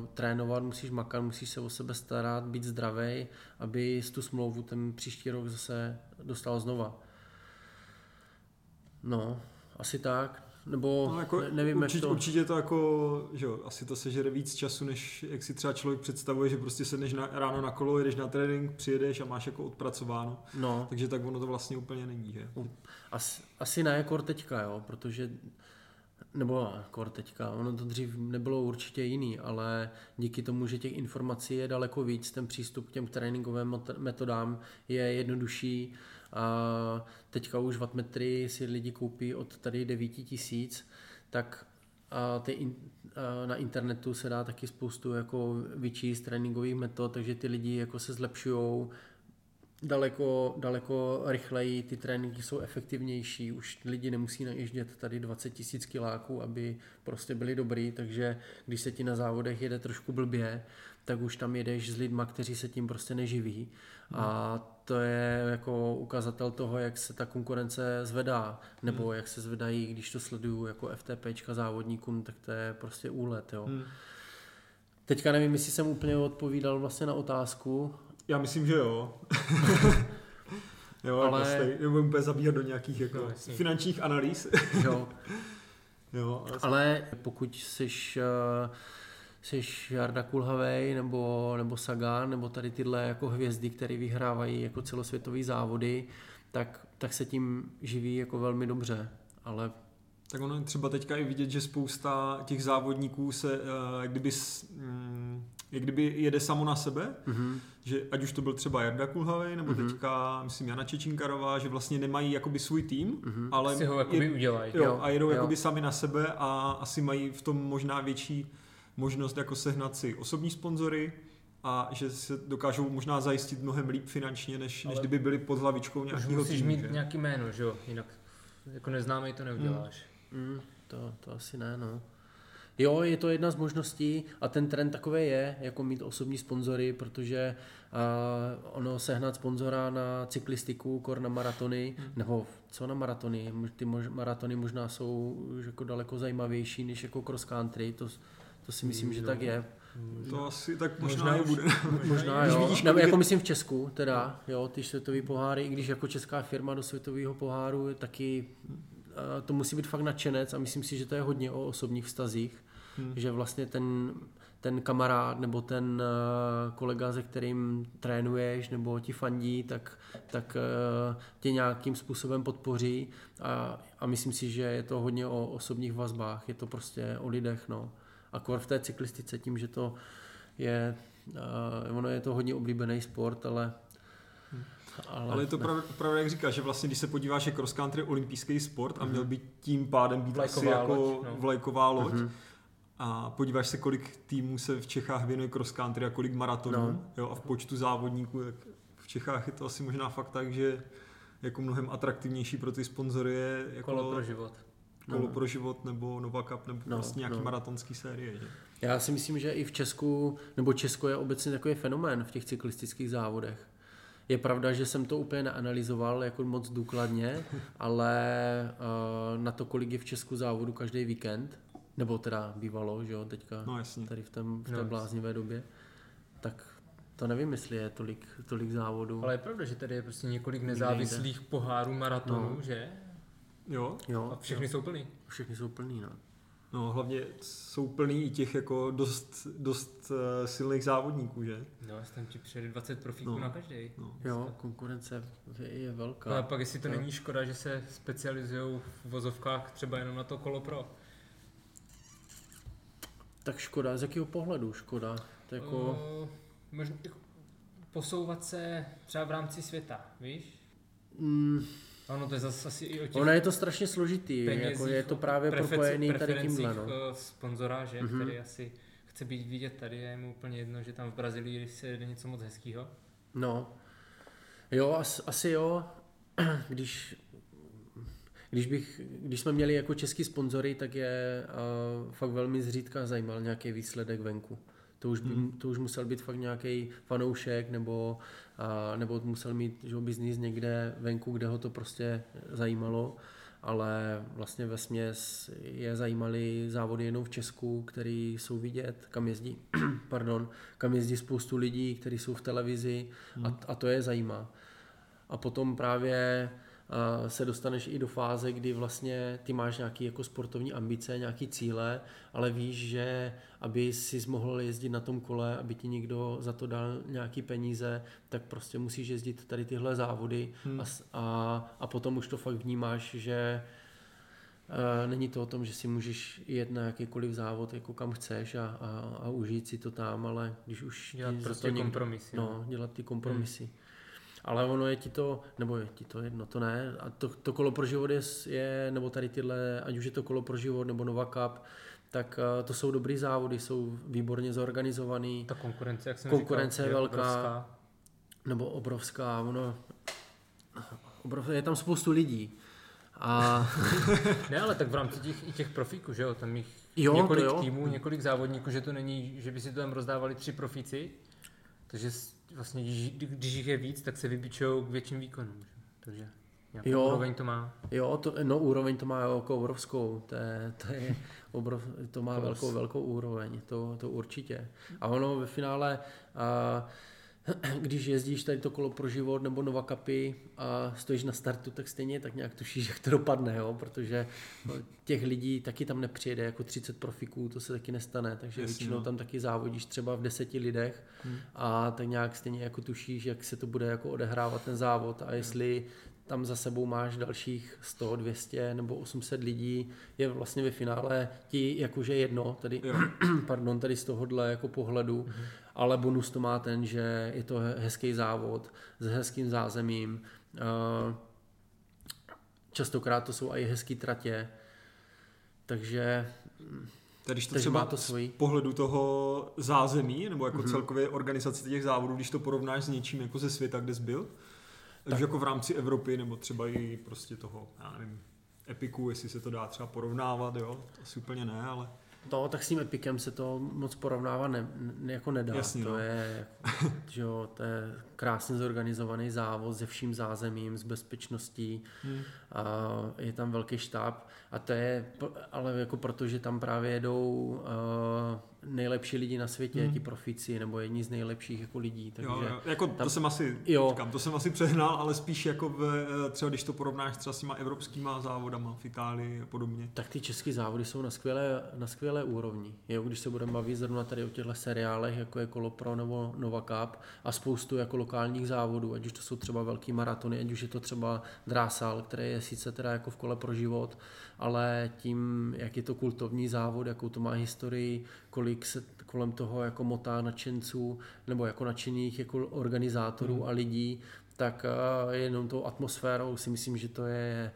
uh, trénovat, musíš makat, musíš se o sebe starat, být zdravý, aby tu smlouvu ten příští rok zase dostal znova. No, asi tak. Nebo no, jako, nevím, určitě, jak to... Určitě to jako, že jo, asi to sežere víc času, než jak si třeba člověk představuje, že prostě sedneš na, ráno na kolo, jedeš na trénink, přijedeš a máš jako odpracováno. No. Takže tak ono to vlastně úplně není, že? Asi, asi ne jako teďka, jo, protože nebo kor teďka, ono to dřív nebylo určitě jiný, ale díky tomu, že těch informací je daleko víc, ten přístup k těm tréninkovým metodám je jednodušší, a teďka už wattmetry si lidi koupí od tady 9 tisíc, tak a ty in, a na internetu se dá taky spoustu jako vyčíst tréninkových metod, takže ty lidi jako se zlepšují daleko, daleko rychleji, ty tréninky jsou efektivnější, už lidi nemusí najíždět tady 20 tisíc kiláků, aby prostě byli dobrý, takže když se ti na závodech jede trošku blbě, tak už tam jedeš s lidma, kteří se tím prostě neživí a to je jako ukazatel toho, jak se ta konkurence zvedá, nebo hmm. jak se zvedají, když to sleduju jako FTPčka závodníkům, tak to je prostě úlet, jo. Hmm. Teďka nevím, jestli jsem úplně odpovídal vlastně na otázku. Já myslím, že jo. *laughs* Jo, Ale- ale... Prostě, nebudeme úplně zabíhat do nějakých jako No, finančních analýz. Jo. *laughs* jo, ale... Ale pokud jsi, uh, jsi Jarda Kulhavej nebo, nebo Sagan nebo tady tyhle jako hvězdy, které vyhrávají jako celosvětové závody, tak, tak se tím živí jako velmi dobře. Ale Tak ono je třeba teďka i vidět, že spousta těch závodníků se, eh, jak kdyby, mm, jak kdyby jede samo na sebe, mhm, že ať už to byl třeba Jarda Kulhavej, nebo Mhm. teďka, myslím, Jana Čečinkarová, že vlastně nemají jakoby svůj tým, mhm. ale si ho jakoby je- udělají. jo, Jo, a jedou jo. jakoby sami na sebe a asi mají v tom možná větší možnost jako sehnat si osobní sponzory a že se dokážou možná zajistit mnohem líp finančně, než, než kdyby byli pod hlavičkou nějakého musíš týmu. mít že? nějaký jméno, že jo? Jinak jako neznámý to neuděláš. Mm, to, to asi ne, no. Jo, je to jedna z možností a ten trend takové je, jako mít osobní sponzory, protože uh, ono sehnat sponzora na cyklistiku, kor na maratony, Hmm. nebo co na maratony, ty mož, maratony možná jsou už jako daleko zajímavější než jako cross country, to, to si myslím, že tak je. To asi tak možná, Možná bude. Možná jo, vidíš, kolik jako myslím v Česku teda, jo, ty světové poháry, i když jako česká firma do světového poháru je taky, eh, to musí být fakt nadšenec a myslím si, že to je hodně o osobních vztazích, Hmm. že vlastně ten, ten kamarád nebo ten eh, kolega, se kterým trénuješ nebo ti fandí, tak, tak eh, tě nějakým způsobem podpoří a, a myslím si, že je to hodně o osobních vazbách, je to prostě o lidech, no. Akor v té cyklistice tím, že to je, uh, ono je to hodně oblíbený sport, ale ale, Ale je to pravda, pravda, jak říkáš, že vlastně, když se podíváš, že cross country je olympijský sport a měl by tím pádem být asi Vlajková jako loď, no. vlajková loď. Mhm. A podíváš se, kolik týmů se v Čechách věnuje cross country a kolik maratonů. No. Jo, a v počtu závodníků, tak v Čechách je to asi možná fakt tak, že jako mnohem atraktivnější pro ty sponzory je jako Kolo pro život. Kolo No. pro život nebo Nova Cup nebo No, vlastně nějaký no. maratonský série. Že? Já si myslím, že i v Česku, nebo Česko je obecně takový fenomén v těch cyklistických závodech. Je pravda, že jsem to úplně neanalyzoval jako moc důkladně, *laughs* ale uh, na to, kolik je v Česku závodu každý víkend, nebo teda bývalo, že jo, teďka No jasně. tady v, tom, v té No. bláznivé době, tak to nevím, jestli je tolik, tolik závodů. Ale je pravda, že tady je prostě několik nezávislých pohárů maratonů, No. že? Jo, jo, A všechny jsou plný. všechny jsou plný, no. no hlavně jsou plný i těch jako dost, dost uh, silných závodníků, že? No, tam ti přijede 20 profíků No. na každý. No. Jo, konkurence je, velká. No a pak jestli to Jo. není škoda, že se specializují v vozovkách třeba jenom na to kolo pro. Tak škoda, z jakého pohledu škoda? To jako... O, možná jako posouvat se třeba v rámci světa, víš? Mm, Ono to je zase asi i o těch ono je to strašně složitý, penězích, jako je to právě preferenci- propojený tady tímhle, no. eh, sponzora, že, Mhm. který asi chce být vidět tady a je mu úplně jedno, že tam v Brazílii se jede něco moc hezkého. No, jo, as, asi jo, *clears throat* když, když, bych, když jsme měli jako český sponzory, tak je uh, fakt velmi zřídka zajímal nějaký výsledek venku. To už, by, Hmm. to už musel být fakt nějaký fanoušek nebo, uh, nebo musel mít že, biznis někde venku, kde ho to prostě zajímalo, ale vlastně ve směs je zajímaly závody jenom v Česku, který jsou vidět, kam jezdí, *clears throat* pardon, kam jezdí spoustu lidí, kteří jsou v televizi a, a to je zajímá. A potom právě se dostaneš i do fáze, kdy vlastně ty máš nějaké jako sportovní ambice, nějaké cíle, ale víš, že aby si mohl jezdit na tom kole, aby ti někdo za to dal nějaký peníze, tak prostě musíš jezdit tady tyhle závody Hmm. a, a, a potom už to fakt vnímáš, že Uh, není to o tom, že si můžeš jet na jakýkoliv závod, jako kam chceš a, a, a užít si to tam, ale když už Dělat prostě to někdo- kompromisy. No, dělat ty kompromisy. Hmm. Ale ono je ti to, nebo je ti to jedno, to ne. A to, to kolo pro život je, je, nebo tady tyhle, ať už je to kolo pro život nebo Nova Cup, tak uh, to jsou dobrý závody, jsou výborně zorganizovaný, Ta konkurence, jak jsem Konkurence říkal, je velká. obrovská. nebo obrovská, ono, obrov, je tam spoustu lidí. A *laughs* Ne, ale tak v rámci těch, i těch profíků, že jo, tam jich Jo, několik jo. týmů, několik závodníků, že to není, že by si to tam rozdávali tři profíci, takže vlastně, když, když jich je víc, tak se vybičují k větším výkonům. že? Takže nějakou Jo. úroveň to má. jo, to, no úroveň to má jako obrovskou, to, je, to, je obrov, to má velkou, velkou úroveň, to, to určitě. A ono ve finále, a, *clears throat* když jezdíš tady to kolo pro život nebo Nova Capy a stojíš na startu, tak stejně tak nějak tušíš, jak to dopadne, jo? protože těch lidí taky tam nepřijede jako 30 profiků, to se taky nestane, takže Jasně, většinou no. tam taky závodíš třeba v deseti lidech Hmm. a tak nějak stejně jako tušíš, jak se to bude jako odehrávat ten závod a jestli tam za sebou máš dalších 100, 200 nebo 800 lidí, je vlastně ve finále ti jakože jedno, tady, Jo. *clears throat* pardon, tady z tohohle jako pohledu, Mhm. ale bonus to má ten, že je to he- hezký závod s hezkým zázemím, eh, častokrát to jsou i hezký tratě, takže Tak když to Takže třeba to svojí. z pohledu toho zázemí, nebo jako Mhm. mm-hmm. celkově organizace těch závodů, když to porovnáš s něčím jako ze světa, kde jsi byl, takže jako v rámci Evropy, nebo třeba i prostě toho, já nevím, Epiku, jestli se to dá třeba porovnávat, jo, to asi úplně ne, ale No, tak s tím Epikem se to moc porovnávat ne, ne, jako nedá. Jasně, to no. je, *laughs* že jo, to je krásně zorganizovaný závod se vším zázemím, s bezpečností Hmm. a je tam velký štáb a to je, ale jako proto, že tam právě jedou uh, nejlepší lidi na světě, Hmm. ti profíci, nebo jedni z nejlepších jako lidí, takže jo, jo, jako tam- to jsem asi, Jo. říkám, to jsem asi přehnal, ale spíš jako v, třeba když to porovnáš třeba s těma evropskýma závodama v Itálii a podobně. Tak ty české závody jsou na skvělé, na skvělé úrovni. Jo, když se budeme bavit zrovna tady o těchto seriálech, jako je Kolo Pro nebo Nova Cup a spoustu jako lokálních závodů, ať už to jsou třeba velký maratony, ať už je to třeba Drásal, který je sice teda jako v kole pro život, ale tím, jak je to kultovní závod, jakou to má historii, kolik se kolem toho jako motá nadšenců nebo jako nadšených jako organizátorů Hmm. a lidí, tak eh, jenom tou atmosférou si myslím, že to je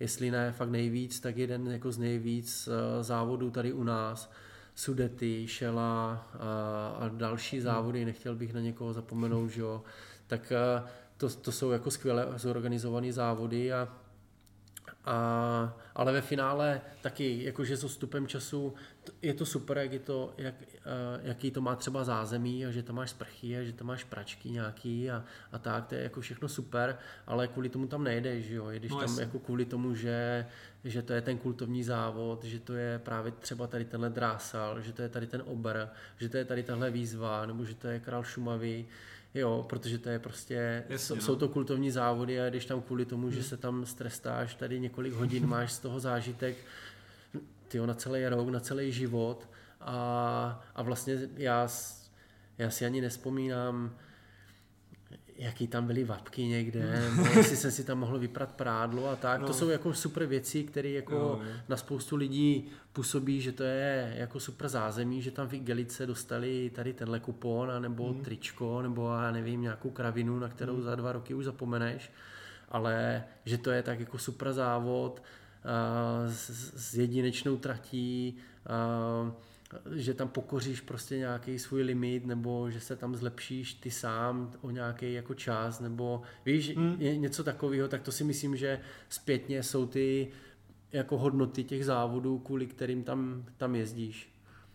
jestli ne fakt nejvíc, tak jeden jako z nejvíc eh, závodů tady u nás. Sudety, Šela a, a další závody, nechtěl bych na někoho zapomenout, že jo. Tak eh, to, to jsou jako skvěle zorganizované závody a a, ale ve finále taky, jakože s odstupem času t- je to super, jak je to, jak, jaký to má třeba zázemí a že tam máš sprchy a že tam máš pračky nějaký a, a tak, to je jako všechno super, ale kvůli tomu tam nejdeš, že jo, jedeš No, tam jasně. jako kvůli tomu, že, že to je ten kultovní závod, že to je právě třeba tady tenhle drásal, že to je tady ten obr, že to je tady tahle výzva, nebo že to je král Šumavy, Jo, protože to je prostě, Jasně, jsou, no. jsou to kultovní závody a když tam kvůli tomu, že se tam strestáš, tady několik hodin *laughs* máš z toho zážitek, tyjo, na celý rok, na celý život a, a vlastně já, já si ani nespomínám, jaký tam byly vapky někde, nebo jestli jsem si tam mohl vyprat prádlo a tak. No. To jsou jako super věci, které jako jo. na spoustu lidí působí, že to je jako super zázemí, že tam v Igelice dostali tady tenhle kupon, nebo hmm. tričko, nebo já nevím, nějakou kravinu, na kterou hmm. za dva roky už zapomeneš, ale že to je tak jako super závod a s, s jedinečnou tratí, a, že tam pokoříš prostě nějaký svůj limit, nebo že se tam zlepšíš ty sám o nějaký jako čas, nebo víš, Hmm. něco takového, tak to si myslím, že zpětně jsou ty jako hodnoty těch závodů, kvůli kterým tam, tam jezdíš.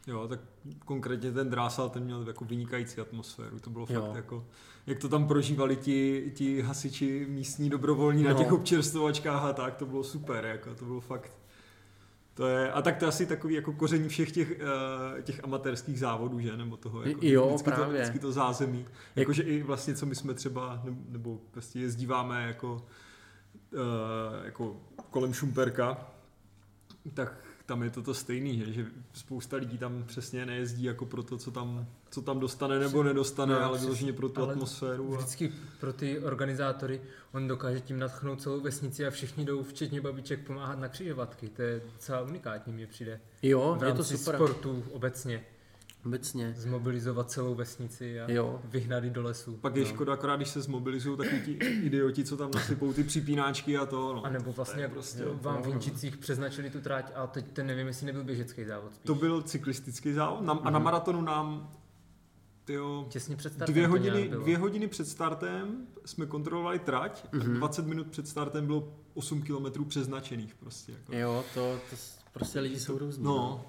Jo, tak konkrétně ten drásal, ten měl jako vynikající atmosféru, to bylo Jo. fakt jako, jak to tam prožívali ti, ti hasiči místní dobrovolní na No. těch občerstvovačkách a tak, to bylo super, jako to bylo fakt, to je, a tak to je asi takový jako koření všech těch, uh, těch amatérských závodů, že, nebo toho, jako, Jo, vždycky, to, právě. vždycky to zázemí, jakože i vlastně, co my jsme třeba, nebo, nebo prostě jezdíváme jako, uh, jako kolem Šumperka, tak tam je to to stejný, že, že spousta lidí tam přesně nejezdí jako pro to, co tam, co tam dostane nebo nedostane, No, ale vyloženě pro tu Ale atmosféru. A... Vždycky pro ty organizátory on dokáže tím natchnout celou vesnici a všichni jdou, včetně babiček, pomáhat na křižovatky. To je docela unikátní, mně přijde. Jo, v je to rámci super. sportu obecně. Obecně. Zmobilizovat celou vesnici a Jo. vyhnat ji do lesu. Pak je No. škoda, akorát když se zmobilizují takový ti idioti, co tam nasypou ty připínáčky a to. No. A nebo vlastně To prostě, prostě, vám v no. Hinčicích přeznačili tu tráť a teď ten nevím, jestli nebyl běžecký závod spíš. To byl cyklistický závod na, a na Mhm. maratonu nám tyjo, Těsně před startem dvě to hodiny, dvě hodiny před startem jsme kontrolovali trať a Mhm. 20 minut před startem bylo 8 kilometrů přeznačených prostě. Jako. Jo, to, to prostě lidi jsou různí. No,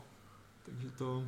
takže to...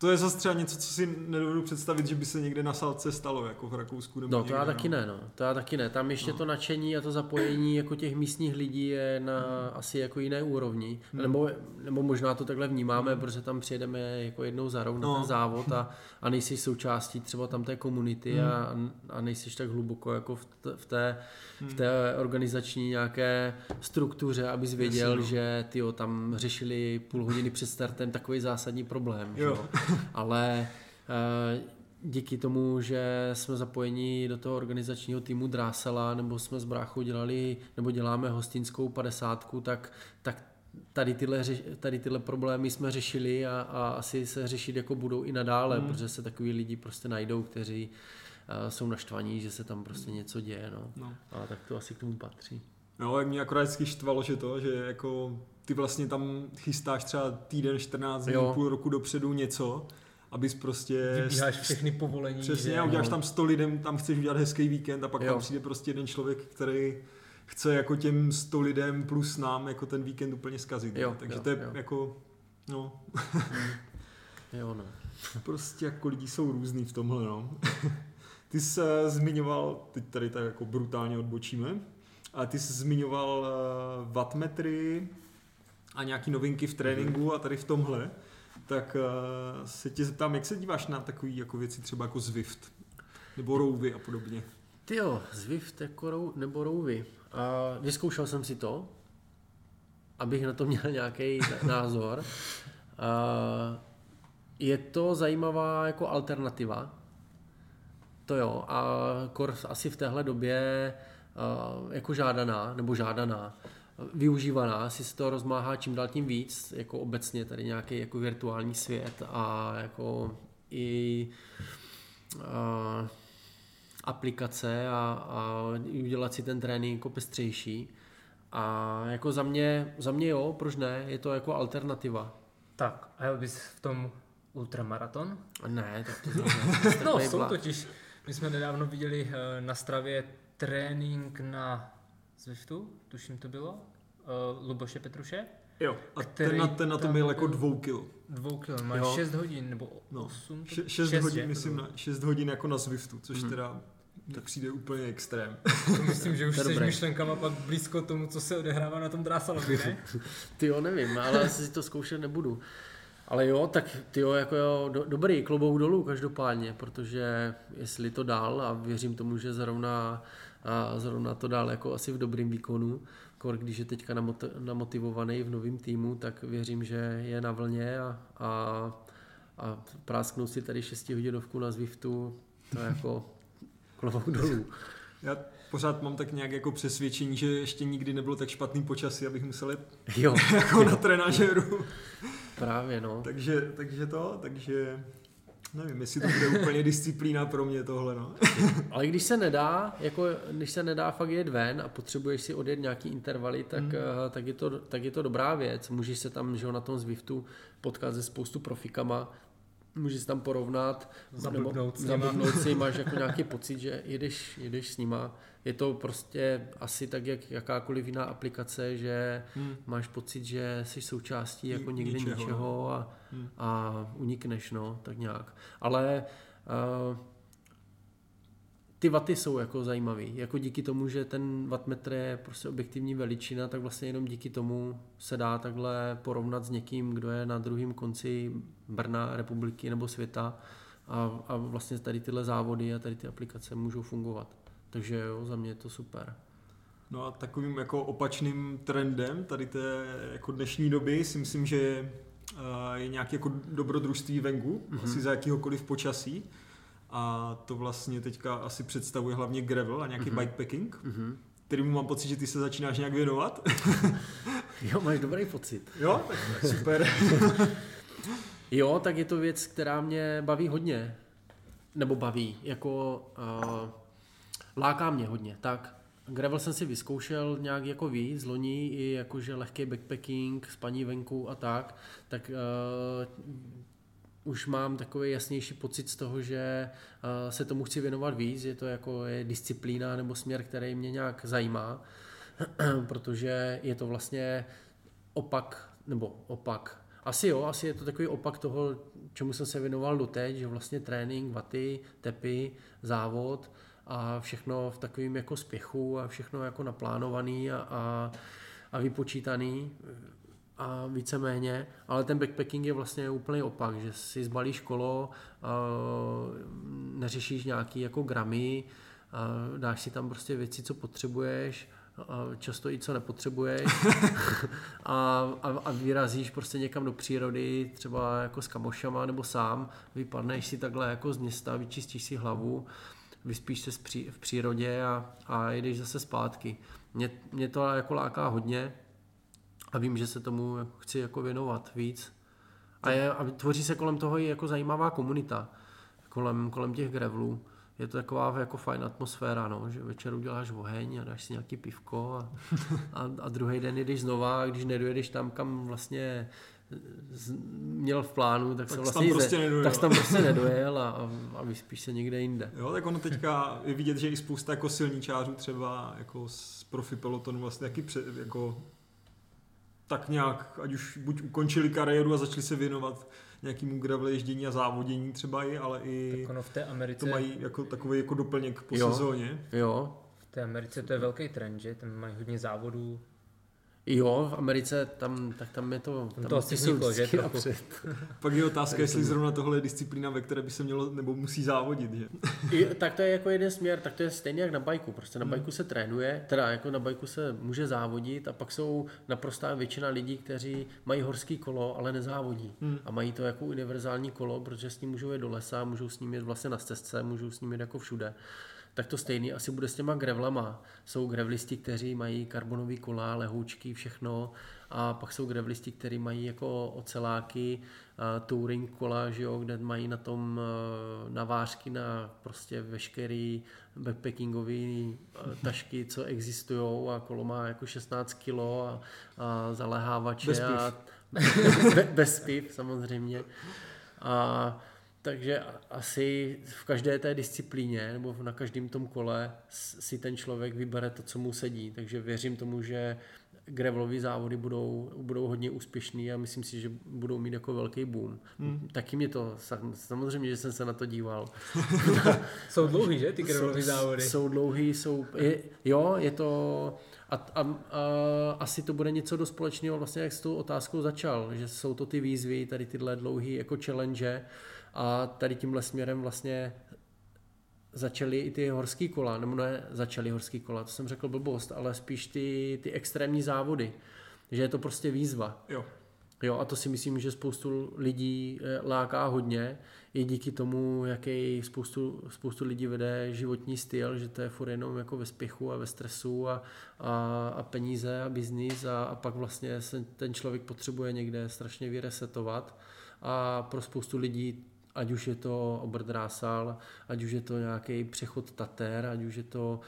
To je zase třeba něco, co si nedovedu představit, že by se někde na salce stalo, jako v Rakousku. Nebo No, to někde, já taky ne, no. To já taky ne. Tam ještě No. to nadšení a to zapojení jako těch místních lidí je na Hmm. asi jako jiné úrovni. Nebo, nebo možná to takhle vnímáme, Hmm. protože tam přijedeme jako jednou za rok na No. ten závod a, a nejsi součástí třeba tam té komunity Hmm. a, a nejsi tak hluboko jako v, t, v, té, Hmm. v té organizační nějaké struktuře, abys věděl, Jasně, no. že tyjo, tam řešili půl hodiny před startem takový zásadní problém. že Jo. jo. *laughs* *laughs* Ale eh, díky tomu, že jsme zapojeni do toho organizačního týmu Drásela, nebo jsme s bráchou dělali, nebo děláme hostinskou padesátku, tak, tak tady tyhle, tady tyhle problémy jsme řešili a, a asi se řešit jako budou i nadále, Hmm. mm. protože se takový lidi prostě najdou, kteří uh, jsou naštvaní, že se tam prostě něco děje. No. No. A tak to asi k tomu patří. No, jak mě akorát vždycky štvalo, že to, že jako ty vlastně tam chystáš třeba týden, 14 dní, půl roku dopředu něco, abys prostě... Vybíháš všechny povolení. Přesně, a uděláš no. tam 100 lidem, tam chceš udělat hezký víkend a pak Jo. tam přijde prostě jeden člověk, který chce jako těm 100 lidem plus nám jako ten víkend úplně zkazit. Jo, no. Takže jo, to je jo. jako, no, *laughs* Jo, no. prostě jako lidi jsou různý v tomhle, no. *laughs* Ty jsi zmiňoval, teď tady tak jako brutálně odbočíme, a ty jsi zmiňoval uh, wattmetry a nějaký novinky v tréninku a tady v tomhle, tak uh, se tě zeptám, jak se díváš na takové jako věci třeba jako Zwift nebo Rouvy a podobně. Ty jo, Zwift jako rou, nebo Rouvy. A vyzkoušel jsem si to, abych na to měl *laughs* nějaký názor. A je to zajímavá jako alternativa. To jo, a kor asi v téhle době jako žádaná, nebo žádaná, využívaná, si se to rozmáhá čím dál tím víc, jako obecně tady nějaký jako virtuální svět a jako i a, aplikace a, a udělat si ten trénink jako pestřejší. A jako za mě, za mě jo, proč ne, je to jako alternativa. Tak, a jel bys v tom ultramaraton? Ne, tak to *laughs* zrovna. No, jsou totiž. My jsme nedávno viděli eh, na Stravě trénink na Zwiftu, tuším to bylo, uh, Luboše Petruše. Jo, a Který ten na, ten na tom tam byl jako dvou kil. Dvou kil, má Jo. 6 hodin, nebo No. 8? Še- šest hodin, myslím, na, šest hodin jako na Zwiftu, což teda tak přijde úplně extrém. To myslím, že už *laughs* To je jsi myšlenkama pak blízko tomu, co se odehrává na tom Drásalovi, ne? *laughs* Ty jo, nevím, ale asi si to zkoušet nebudu. Ale jo, tak ty jo, jako jo, do, dobrý, klobouk dolů každopádně, protože jestli to dál a věřím tomu, že zrovna, a zrovna to dál jako asi v dobrým výkonu, kor, když je teďka namot- namotivovaný v novém týmu, tak věřím, že je na vlně a, a, a prásknout si tady 6 hodinovku na Zwiftu, to je jako *laughs* klobouk dolů. Já pořád mám tak nějak jako přesvědčení, že ještě nikdy nebylo tak špatný počasí, abych musel jet Jo, *laughs* jako na trenažéru. Právě no. takže, takže to, takže nevím, jestli to bude úplně disciplína pro mě tohle, no. *laughs* Ale když se nedá, jako když se nedá fakt jet ven a potřebuješ si odjet nějaký intervaly, tak, mm. tak, je, to, tak je to dobrá věc. Můžeš se tam že na tom Zwiftu potkat se spoustu profikama, můžeš tam porovnat, Zablbnout s nima. zablbnout si, máš jako nějaký pocit, že jedeš, jedeš s nima. Je to prostě asi tak, jak jakákoliv jiná aplikace, že Hmm. máš pocit, že jsi součástí jako někde ničeho, něčeho, no. a, Hmm. a unikneš, no, tak nějak. Ale uh, ty vaty jsou jako zajímavý. Jako díky tomu, že ten wattmetr je prostě objektivní veličina, tak vlastně jenom díky tomu se dá takhle porovnat s někým, kdo je na druhém konci Brna, republiky nebo světa a, a vlastně tady tyhle závody a tady ty aplikace můžou fungovat. Takže jo, za mě je to super. No a takovým jako opačným trendem tady té jako dnešní doby si myslím, že uh, je nějaké jako dobrodružství venku, mm-hmm. asi za jakýhokoliv počasí. A to vlastně teďka asi představuje hlavně gravel a nějaký mm-hmm. bikepacking, Mhm. kterým mám pocit, že ty se začínáš nějak věnovat. *laughs* Jo, máš dobrý pocit. jo, tak super. *laughs* Jo, tak je to věc, která mě baví hodně. Nebo baví, jako uh, láká mě hodně, tak. Gravel jsem si vyzkoušel nějak jako víc, loni i jakože lehký backpacking, spaní venku a tak, tak uh, už mám takový jasnější pocit z toho, že uh, se tomu chci věnovat víc, je to jako je disciplína nebo směr, který mě nějak zajímá, *clears throat* protože je to vlastně opak, nebo opak, Asi jo, asi je to takový opak toho, čemu jsem se věnoval doteď, že vlastně trénink, vaty, tepy, závod a všechno v takovém jako spěchu a všechno jako naplánovaný a, a, a vypočítaný a víceméně, ale ten backpacking je vlastně úplný opak, že si zbalíš kolo, neřešíš nějaký jako gramy, dáš si tam prostě věci, co potřebuješ, často i co nepotřebuješ. *laughs* A, a, a vyrazíš prostě někam do přírody, třeba jako s kamošama nebo sám, vypadneš si takhle jako z města, vyčistíš si hlavu, vyspíš se v přírodě a, a jdeš zase zpátky. Mě, mě to jako láká hodně a vím, že se tomu chci jako věnovat víc. A, je, a tvoří se kolem toho i jako zajímavá komunita, kolem, kolem těch grevlů je to taková jako fajn atmosféra, no, že večer uděláš oheň a dáš si nějaký pivko a, a, a druhý den jdeš znova a když nedojedeš tam, kam vlastně měl v plánu, tak, tak se vlastně tam prostě nedojel. tak tam prostě nedojel a, a, a vyspíš se někde jinde. Jo, tak ono teďka je vidět, že i spousta jako silničářů třeba jako z profi pelotonu vlastně taky před, jako tak nějak, ať už buď ukončili kariéru a začali se věnovat nějakému gravel ježdění a závodění třeba i, ale i tak ono v té Americe... to mají jako takový jako doplněk po jo, sezóně. Jo. V té Americe to je velký trend, že? Tam mají hodně závodů. Jo, v Americe tam, tak tam je to... Tam to asi vzniklo, že? *laughs* Pak je otázka, *laughs* jestli zrovna tohle je disciplína, ve které by se mělo nebo musí závodit, že? *laughs* I, tak to je jako jeden směr, tak to je stejně jak na bajku. Prostě na hmm. bajku se trénuje, teda jako na bajku se může závodit a pak jsou naprostá většina lidí, kteří mají horský kolo, ale nezávodí. Hmm. A mají to jako univerzální kolo, protože s ním můžou jít do lesa, můžou s ním jít vlastně na stezce, můžou s ním jít jako všude tak to stejný asi bude s těma grevlama. Jsou grevlisti, kteří mají karbonový kola, lehoučky, všechno a pak jsou grevlisti, kteří mají jako oceláky, touring kola, že jo, kde mají na tom uh, navářky na prostě veškerý backpackingové uh, tašky, co existují a kolo má jako 16 kilo a, a zaléhávače bez a *laughs* be, bez piv samozřejmě. A takže asi v každé té disciplíně nebo na každém tom kole si ten člověk vybere to, co mu sedí. Takže věřím tomu, že gravelové závody budou, budou hodně úspěšný a myslím si, že budou mít jako velký boom. Hmm. Taky mě to, samozřejmě, že jsem se na to díval. *laughs* jsou dlouhý, že, ty gravelové závody? Jsou dlouhý, jsou, je, jo, je to, a, a, a, asi to bude něco do společného, vlastně jak s tou otázkou začal, že jsou to ty výzvy, tady tyhle dlouhé jako challenge, a tady tímhle směrem vlastně začaly i ty horský kola, nebo ne začaly horský kola, to jsem řekl blbost, ale spíš ty, ty extrémní závody, že je to prostě výzva. Jo. Jo, a to si myslím, že spoustu lidí eh, láká hodně, i díky tomu, jaký spoustu, spoustu lidí vede životní styl, že to je furt jenom jako ve spěchu a ve stresu a, a, a peníze a biznis a, a pak vlastně se ten člověk potřebuje někde strašně vyresetovat a pro spoustu lidí ať už je to obrdrásal, ať už je to nějaký přechod Tater, ať už je to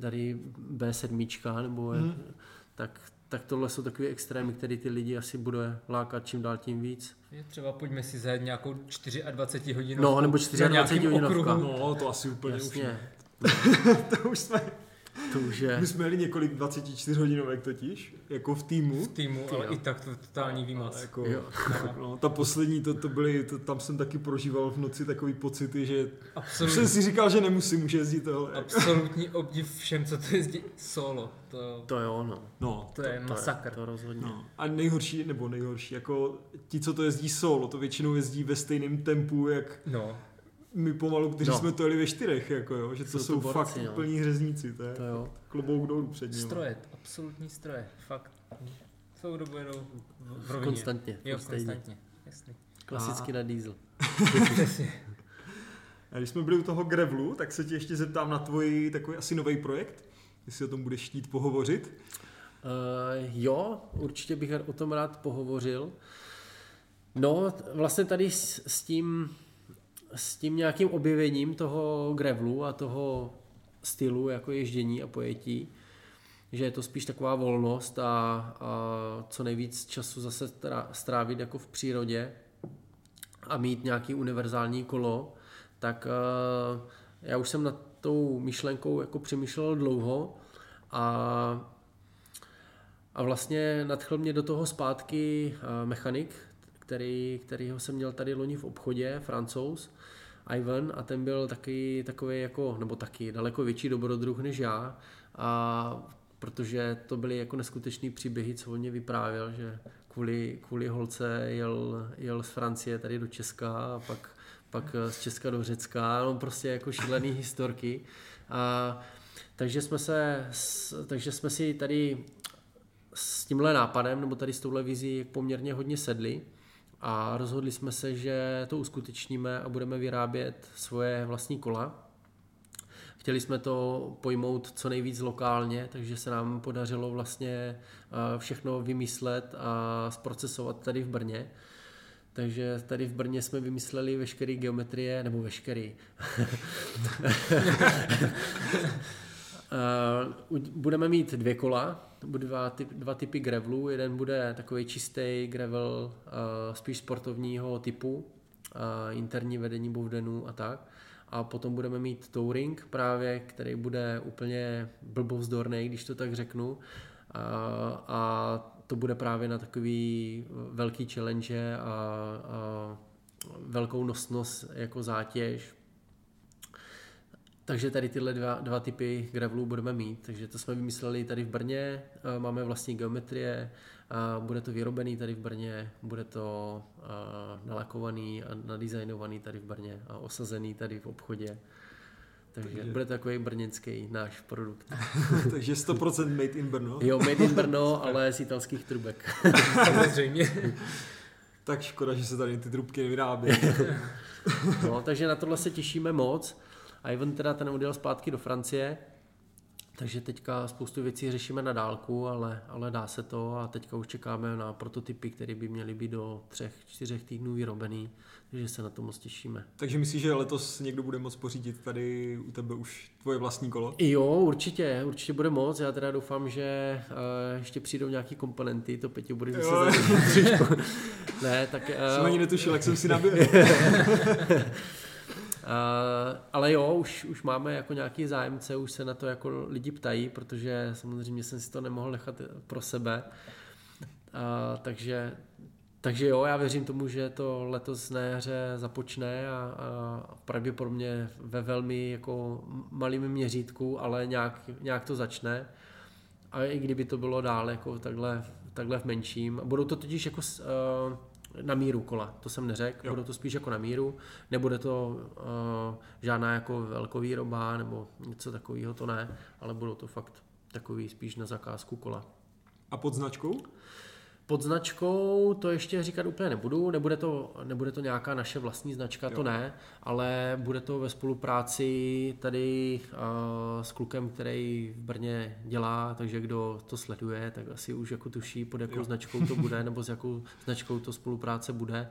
tady B7, nebo je, hmm. tak, tak tohle jsou takové extrémy, které ty lidi asi bude lákat čím dál tím víc. Je třeba pojďme si zajet nějakou 24 hodinu. No, nebo 24 hodinovka. No, to asi úplně Jasně. už *laughs* to už jsme to už je... My jsme měli několik 24 hodinovek totiž, jako v týmu. V týmu, Ty, ale jo. i tak to totální výmoc. Jako, jo. no, *laughs* ta poslední, to, to byly, to, tam jsem taky prožíval v noci takový pocity, že Absolutně. jsem si říkal, že nemusím už jezdit tohle. Absolutní obdiv všem, co to jezdí solo. To, to jo, no. no to, to je masakr. To, to rozhodně. No. A nejhorší, nebo nejhorší, jako ti, co to jezdí solo, to většinou jezdí ve stejném tempu, jak no my pomalu, kteří no. jsme to jeli ve čtyřech, jako jo, že to jsou, jsou to borci, fakt no. úplní hřezníci, to je to jo. klobouk dolů před nimi. Stroje, absolutní stroje, fakt. Celou dobu jedou v, rovině. Konstantně. Jo, konstantně, jasný. Klasicky a... na diesel. a když jsme byli u toho Grevlu, tak se tě ještě zeptám na tvůj takový asi nový projekt, jestli o tom budeš chtít pohovořit. Uh, jo, určitě bych o tom rád pohovořil. No, vlastně tady s, s tím s tím nějakým objevením toho grevlu a toho stylu jako ježdění a pojetí, že je to spíš taková volnost a, a co nejvíc času zase strávit jako v přírodě a mít nějaký univerzální kolo, tak uh, já už jsem nad tou myšlenkou jako přemýšlel dlouho a, a vlastně nadchl mě do toho zpátky uh, mechanik, který, kterýho jsem měl tady loni v obchodě, francouz, Ivan, a ten byl taky takový jako, nebo taky daleko větší dobrodruh než já, a protože to byly jako neskutečné příběhy, co on mě vyprávěl, že kvůli, kvůli holce jel, jel z Francie tady do Česka a pak, pak z Česka do Řecka, no prostě jako šílený *laughs* historky. A, takže jsme se, takže jsme si tady s tímhle nápadem, nebo tady s touhle vizí poměrně hodně sedli a rozhodli jsme se, že to uskutečníme a budeme vyrábět svoje vlastní kola. Chtěli jsme to pojmout co nejvíc lokálně, takže se nám podařilo vlastně eh, všechno vymyslet a zprocesovat tady v Brně. Takže tady v Brně jsme vymysleli veškeré geometrie, nebo veškerý. *laughs* *laughs* Eh, budeme mít dvě kola, dva, typ, dva typy gravelu. Jeden bude takový čistý gravel uh, spíš sportovního typu, uh, interní vedení bovdenů a tak. A potom budeme mít touring právě, který bude úplně blbovzdorný, když to tak řeknu. A, a to bude právě na takový velký challenge a, a velkou nosnost jako zátěž takže tady tyhle dva, dva typy gravelů budeme mít. Takže to jsme vymysleli tady v Brně, máme vlastní geometrie, a bude to vyrobený tady v Brně, bude to nalakovaný a nadizajnovaný tady v Brně a osazený tady v obchodě. Takže, Takže bude takový brněnský náš produkt. *laughs* Takže 100% made in Brno? Jo, made in Brno, *laughs* ale z italských trubek. *laughs* Samozřejmě. tak škoda, že se tady ty trubky nevyrábí. no, takže na tohle se těšíme moc. Ivan teda ten odjel zpátky do Francie, takže teďka spoustu věcí řešíme na dálku, ale, ale dá se to a teďka už čekáme na prototypy, které by měly být do třech, čtyřech týdnů vyrobený, takže se na to moc těšíme. Takže myslíš, že letos někdo bude moct pořídit tady u tebe už tvoje vlastní kolo? Jo, určitě, určitě bude moc. Já teda doufám, že uh, ještě přijdou nějaké komponenty, to Petě bude zase *laughs* Ne, tak... Uh, jsem ani netušil, jak jsem si nabil. *laughs* Uh, ale jo, už, už máme jako nějaký zájemce, už se na to jako lidi ptají, protože samozřejmě jsem si to nemohl nechat pro sebe. Uh, takže, takže jo, já věřím tomu, že to letos na jaře započne a, a pravděpodobně ve velmi jako malým měřítku, ale nějak, nějak to začne. A i kdyby to bylo dál jako takhle, takhle v menším. Budou to totiž jako uh, na míru kola, to jsem neřekl, budou to spíš jako na míru, nebude to uh, žádná jako velkovýroba nebo něco takového, to ne, ale budou to fakt takový spíš na zakázku kola. A pod značkou? Pod značkou to ještě říkat úplně nebudu, nebude to, nebude to nějaká naše vlastní značka, jo. to ne, ale bude to ve spolupráci tady uh, s klukem, který v Brně dělá, takže kdo to sleduje, tak asi už jako tuší, pod jakou jo. značkou to bude, nebo s jakou značkou to spolupráce bude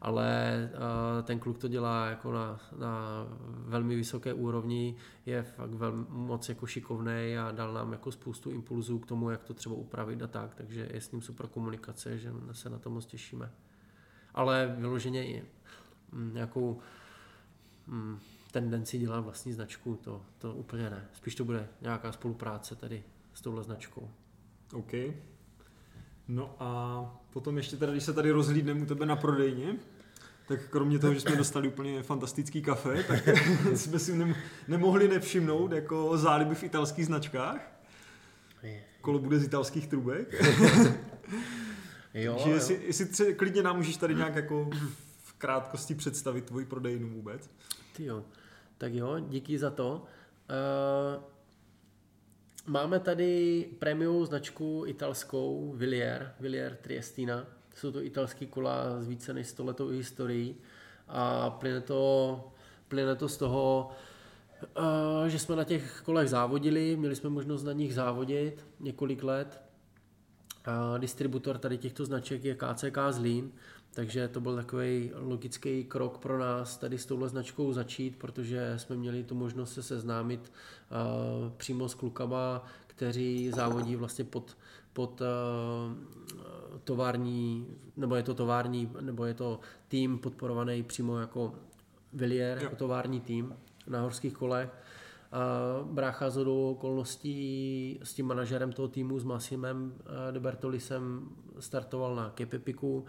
ale uh, ten kluk to dělá jako na, na velmi vysoké úrovni, je fakt velmi moc jako šikovný a dal nám jako spoustu impulzů k tomu, jak to třeba upravit a tak, takže je s ním super komunikace, že se na to moc těšíme. Ale vyloženě i mm, nějakou mm, tendenci dělat vlastní značku, to, to úplně ne. Spíš to bude nějaká spolupráce tady s touhle značkou. OK. No a potom ještě teda, když se tady rozhlídneme u tebe na prodejně, tak kromě toho, že jsme dostali úplně fantastický kafe, tak *laughs* jsme si nemohli nevšimnout jako záliby v italských značkách. Kolo bude z italských trubek. *laughs* jo, jestli, jo. jestli tře, klidně nám můžeš tady nějak jako v krátkosti představit tvůj prodejnu vůbec. Ty jo. Tak jo, díky za to. Uh, máme tady premium značku italskou Villier, Villier Triestina. Jsou to italský kola s více než 100 letou historií. A plyne to, plyne to z toho, uh, že jsme na těch kolech závodili, měli jsme možnost na nich závodit několik let. Distributor tady těchto značek je KCK Zlín, takže to byl takový logický krok pro nás tady s touhle značkou začít, protože jsme měli tu možnost se seznámit uh, přímo s klukama, kteří závodí vlastně pod, pod uh, tovární, nebo je to tovární, nebo je to tým podporovaný přímo jako Villier, jako tovární tým na horských kolech. A brácha z okolností s tím manažerem toho týmu, s Massimem de Bertolisem startoval na Kepepiku,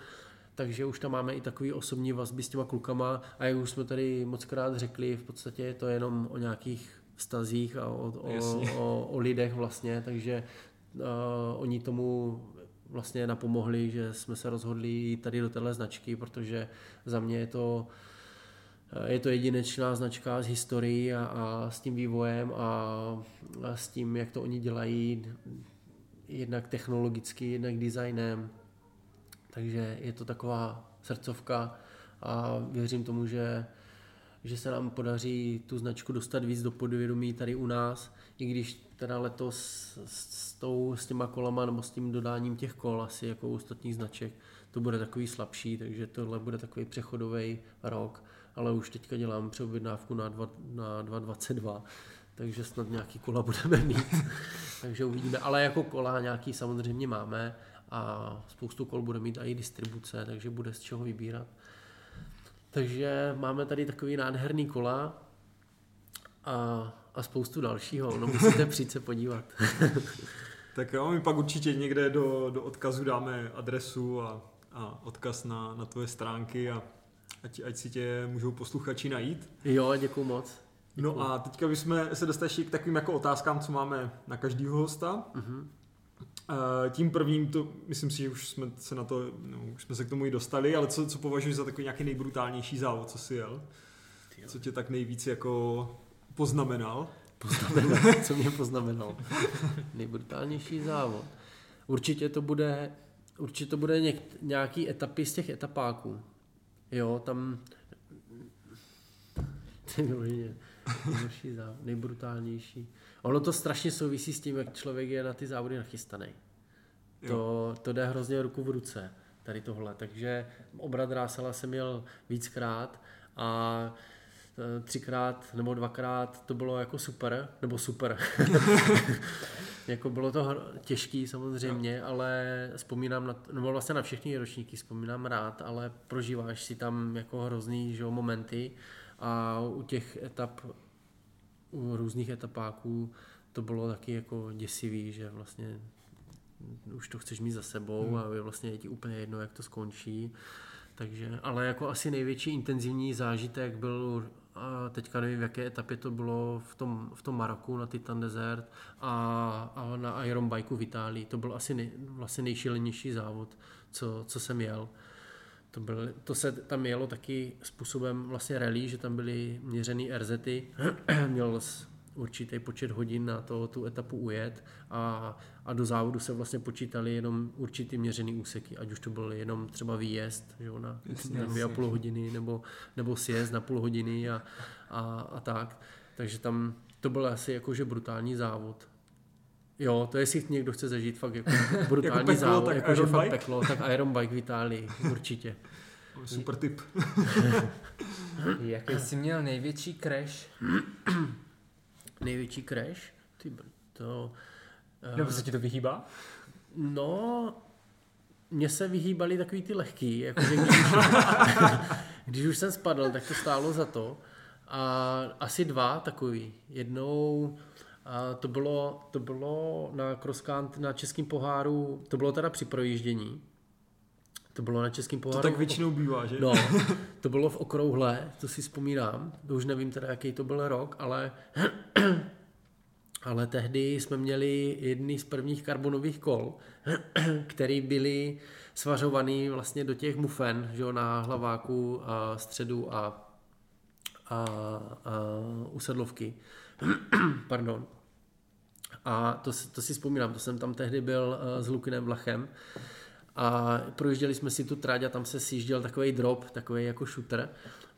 takže už tam máme i takový osobní vazby s těma klukama a jak už jsme tady moc krát řekli, v podstatě je to jenom o nějakých vztazích a o, o, o, o lidech vlastně, takže uh, oni tomu vlastně napomohli, že jsme se rozhodli tady do téhle značky, protože za mě je to je to jedinečná značka s historií a, a s tím vývojem a, a s tím, jak to oni dělají, jednak technologicky, jednak designem. Takže je to taková srdcovka a věřím tomu, že, že se nám podaří tu značku dostat víc do podvědomí tady u nás, i když teda letos s, s, tou, s těma kolama nebo s tím dodáním těch kol asi jako u ostatních značek to bude takový slabší, takže tohle bude takový přechodový rok, ale už teďka dělám přeobjednávku na, dva, na 2.22, takže snad nějaký kola budeme mít, *laughs* takže uvidíme, ale jako kola nějaký samozřejmě máme a spoustu kol bude mít i distribuce, takže bude z čeho vybírat. Takže máme tady takový nádherný kola a, a spoustu dalšího, no musíte *laughs* přijít se podívat. *laughs* tak jo, my pak určitě někde do, do odkazu dáme adresu a, a odkaz na, na tvoje stránky a ať, ať si tě můžou posluchači najít. Jo, děkuji moc. Děkuju. No a teďka bychom se dostali k takovým jako otázkám, co máme na každého hosta. Uh-huh. Tím prvním, to, myslím si, že už jsme se na to, no, už jsme se k tomu i dostali, ale co, co považuješ za takový nějaký nejbrutálnější závod, co jsi jel? Co tě tak nejvíc jako poznamenal? Poznamenal, *laughs* co mě poznamenal? Nejbrutálnější závod. Určitě to bude, určitě to bude něk, nějaký etapy z těch etapáků. Jo, tam nejhorší závod, nejbrutálnější. Ono to strašně souvisí s tím, jak člověk je na ty závody nachystaný. To, to jde hrozně ruku v ruce, tady tohle. Takže obrat Rásela jsem měl víckrát a e, třikrát nebo dvakrát to bylo jako super, nebo super. *laughs* jako bylo to těžký samozřejmě, ale vzpomínám na, nebo vlastně na všechny ročníky vzpomínám rád, ale prožíváš si tam jako hrozný že, momenty a u těch etap, u různých etapáků to bylo taky jako děsivý, že vlastně už to chceš mít za sebou hmm. a je vlastně ti úplně jedno, jak to skončí. Takže, ale jako asi největší intenzivní zážitek byl a teďka nevím, v jaké etapě to bylo v tom, v tom Maroku na Titan Desert a, a na Iron Bikeu v Itálii. To byl asi nej, vlastně nejšilenější závod, co, co jsem jel. To, byl, to se tam jelo taky způsobem vlastně rally, že tam byly měřený RZty. *clears throat* Měl určitý počet hodin na to, tu etapu ujet a, a do závodu se vlastně počítali jenom určitý měřený úseky, ať už to byl jenom třeba výjezd že na, na dvě a půl hodiny nebo, nebo sjezd na půl hodiny a, a, a tak. Takže tam to byl asi jakože brutální závod. Jo, to jestli někdo chce zažít fakt jako *laughs* brutální jako peklo, závod, jakože fakt bike? peklo, tak Iron Bike v Itálii, určitě. *laughs* Super tip. *laughs* Jaký jsi měl největší crash? *clears throat* největší crash? Ty, to... Nebo se ti to vyhýbá? No, mně se vyhýbaly takový ty lehký, jakože když, když už jsem spadl, tak to stálo za to. A asi dva takový. Jednou a to bylo, to bylo na crosskant na českém poháru, to bylo teda při projíždění. To bylo na českém poháru. To tak většinou bývá, že? No, *laughs* to bylo v okrouhle, to si vzpomínám. To už nevím teda, jaký to byl rok, ale *clears throat* ale tehdy jsme měli jedny z prvních karbonových kol, *clears throat* které byly svařovaný vlastně do těch mufen, že jo, na hlaváku a středu a, a, a usedlovky. *clears throat* Pardon. A to, to si vzpomínám, to jsem tam tehdy byl uh, s Lukinem Vlachem a projížděli jsme si tu tráť a tam se sjížděl takový drop, takový jako shooter.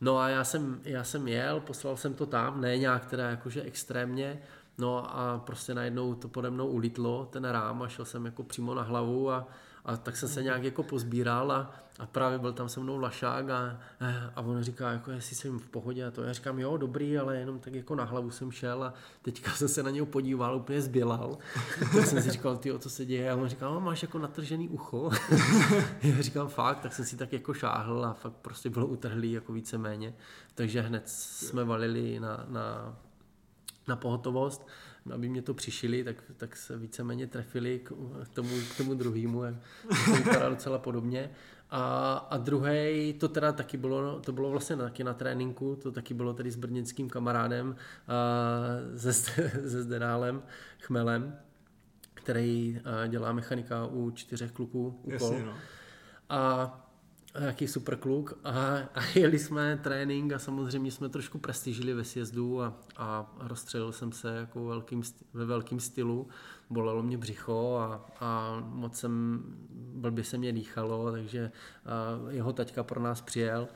No a já jsem, já jsem jel, poslal jsem to tam, ne nějak teda jakože extrémně, no a prostě najednou to pode mnou ulítlo, ten rám a šel jsem jako přímo na hlavu a, a tak jsem se nějak jako pozbíral a, a právě byl tam se mnou Lašák a, a on říká, jako jestli jsem v pohodě a to já říkám, jo, dobrý, ale jenom tak jako na hlavu jsem šel a teďka jsem se na něj podíval, úplně zbělal. tak jsem si říkal, ty, co se děje a on říká, no, máš jako natržený ucho. *laughs* já říkám, fakt, tak jsem si tak jako šáhl a fakt prostě bylo utrhlý jako víceméně. Takže hned jsme valili na, na, na pohotovost aby mě to přišili, tak, tak se víceméně trefili k tomu, k tomu druhému, to vypadá docela podobně. A, a druhý, to teda taky bylo, to bylo vlastně taky na tréninku, to taky bylo tedy s brněnským kamarádem, a, se, *laughs* se Zdenálem Chmelem, který a, dělá mechanika u čtyřech kluků úkol. Jasně, no. A jaký super kluk a, a *laughs* jeli jsme trénink a samozřejmě jsme trošku prestižili ve sjezdu a, a rozstřelil jsem se jako velkým, ve velkým stylu, bolelo mě břicho a, a moc jsem, blbě se mě dýchalo, takže jeho taťka pro nás přijel,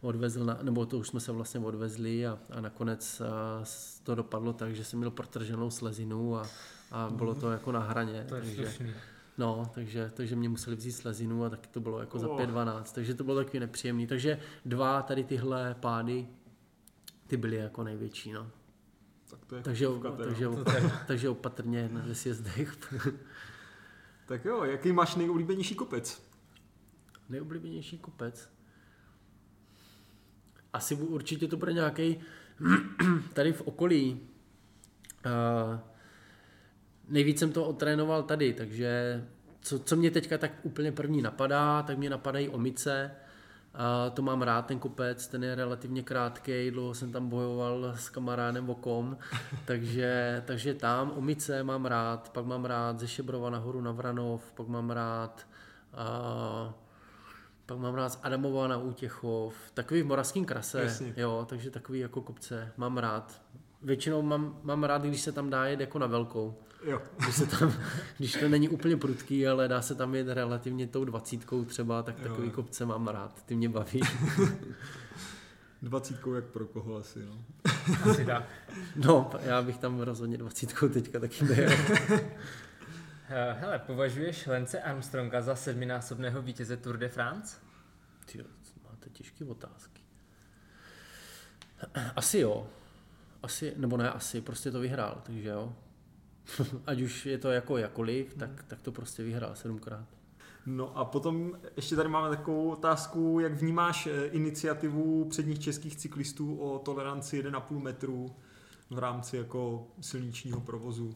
odvezl, na, nebo to už jsme se vlastně odvezli a, a nakonec a, to dopadlo tak, že jsem měl protrženou slezinu a, a bylo to jako na hraně. To je takže, slušný. No, takže, takže mě museli vzít slezinu a taky to bylo jako za 5-12, takže to bylo takový nepříjemný. Takže dva tady tyhle pády, ty byly jako největší, no. Tak to je Takže, chovka, teda. takže, opatrně, *laughs* takže opatrně ve sjezdech. *laughs* Tak jo, jaký máš nejoblíbenější kopec? Nejoblíbenější kopec? Asi určitě to bude nějaký *clears throat* tady v okolí. Uh, nejvíc jsem to otrénoval tady, takže co, co mě teďka tak úplně první napadá, tak mě napadají omice. A to mám rád, ten kopec, ten je relativně krátký, dlouho jsem tam bojoval s kamarádem Vokom, *laughs* takže, takže tam omice mám rád, pak mám rád ze Šebrova nahoru na Vranov, pak mám rád a, pak mám rád z Adamova na Útěchov, takový v Moravském krase, Jasně. jo, takže takový jako kopce mám rád. Většinou mám, mám rád, když se tam dá jet jako na velkou. Jo. Když, se tam, *laughs* když to není úplně prudký, ale dá se tam jet relativně tou dvacítkou třeba, tak Jo. takový kopce mám rád, ty mě baví. *laughs* Dvacítkou jak pro koho asi, no. Asi tak. *laughs* No, já bych tam rozhodně dvacítkou teďka taky byl. Eh, Hele, považuješ Lence Armstronga za sedminásobného vítěze Tour de France? Ty máte těžké otázky. *clears throat* Asi jo. Asi, nebo ne asi, prostě to vyhrál, takže jo. *laughs* Ať už je to jako jakoliv, tak, tak to prostě vyhrál sedmkrát. No a potom ještě tady máme takovou otázku, jak vnímáš eh, iniciativu předních českých cyklistů o toleranci 1,5 metru v rámci jako silničního provozu.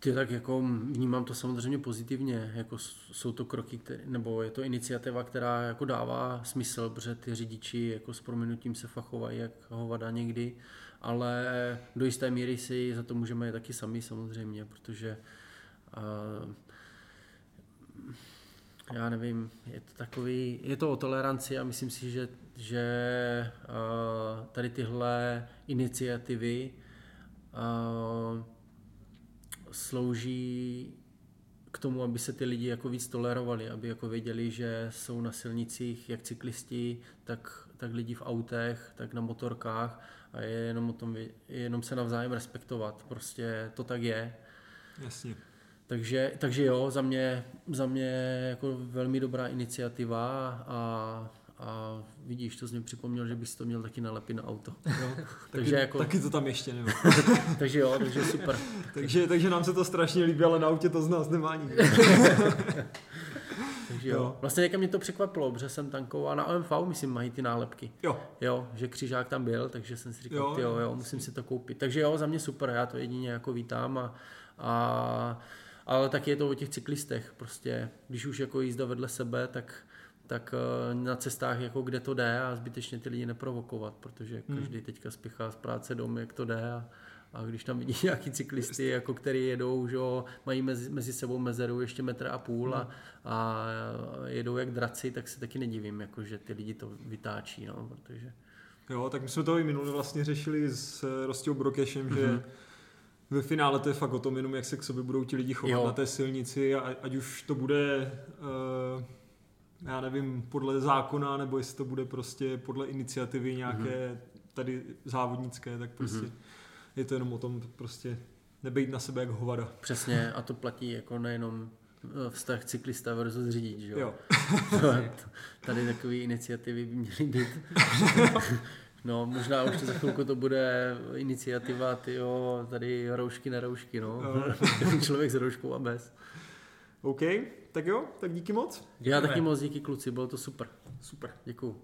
Ty tak jako vnímám to samozřejmě pozitivně, jako jsou to kroky, které, nebo je to iniciativa, která jako dává smysl, protože ty řidiči jako s prominutím se fachovají jak hovada někdy, ale do jisté míry si za to můžeme taky sami samozřejmě, protože uh, já nevím, je to takový, je to o toleranci a myslím si, že, že uh, tady tyhle iniciativy uh, slouží k tomu, aby se ty lidi jako víc tolerovali, aby jako věděli, že jsou na silnicích jak cyklisti, tak, tak lidi v autech, tak na motorkách a je jenom o tom, je jenom se navzájem respektovat. Prostě to tak je. Jasně. Takže, takže jo, za mě, za mě jako velmi dobrá iniciativa a, a vidíš, to jsi mi připomněl, že bys to měl taky nalepit na auto. Jo. *laughs* Takže taky, jako- taky to tam ještě nemá. *laughs* takže jo, takže super. *laughs* takže, takže nám se to strašně líbí, ale na autě to z nás nemá nikdo. Takže jo. Jo. Vlastně někam mě to překvapilo, protože jsem tankoval na OMV, myslím, mají ty nálepky. Jo, Jo, že křižák tam byl, takže jsem si říkal, Jo, jo, musím si to koupit. Takže jo, za mě super, já to jedině jako vítám a, a ale taky je to o těch cyklistech, prostě, když už jako jízda vedle sebe, tak, tak eh, na cestách, jako kde to jde a zbytečně ty lidi neprovokovat, protože Hmm. každý teďka spěchá z práce domů, jak to jde a, a když tam vidí *laughs* nějaký cyklisty, jako který jedou, že mají mezi, mezi sebou mezeru ještě metr a půl a, a jedou jak draci, tak se taky nedivím, jako, že ty lidi to vytáčí, no, protože jo, tak my jsme to i minule vlastně řešili s eh, Rostou Brokešem, že Mhm. ve finále to je fakt o tom jenom, jak se k sobě budou ti lidi chovat Jo. na té silnici, a, ať už to bude, uh, já nevím, podle zákona, nebo jestli to bude prostě podle iniciativy nějaké Mhm. tady závodnické, tak prostě je to jenom o tom prostě nebejt na sebe jak hovada. Přesně, a to platí jako nejenom eh, vztah cyklista versus řidič, jo. Jo. *laughs* Tady takové iniciativy by měly být. *laughs* No, možná už to za chvilku to bude iniciativa, ty jo, tady roušky na roušky, no. *laughs* Člověk s rouškou a bez. OK, tak jo, tak díky moc. Já taky moc díky kluci, bylo to super. Super. Děkuju.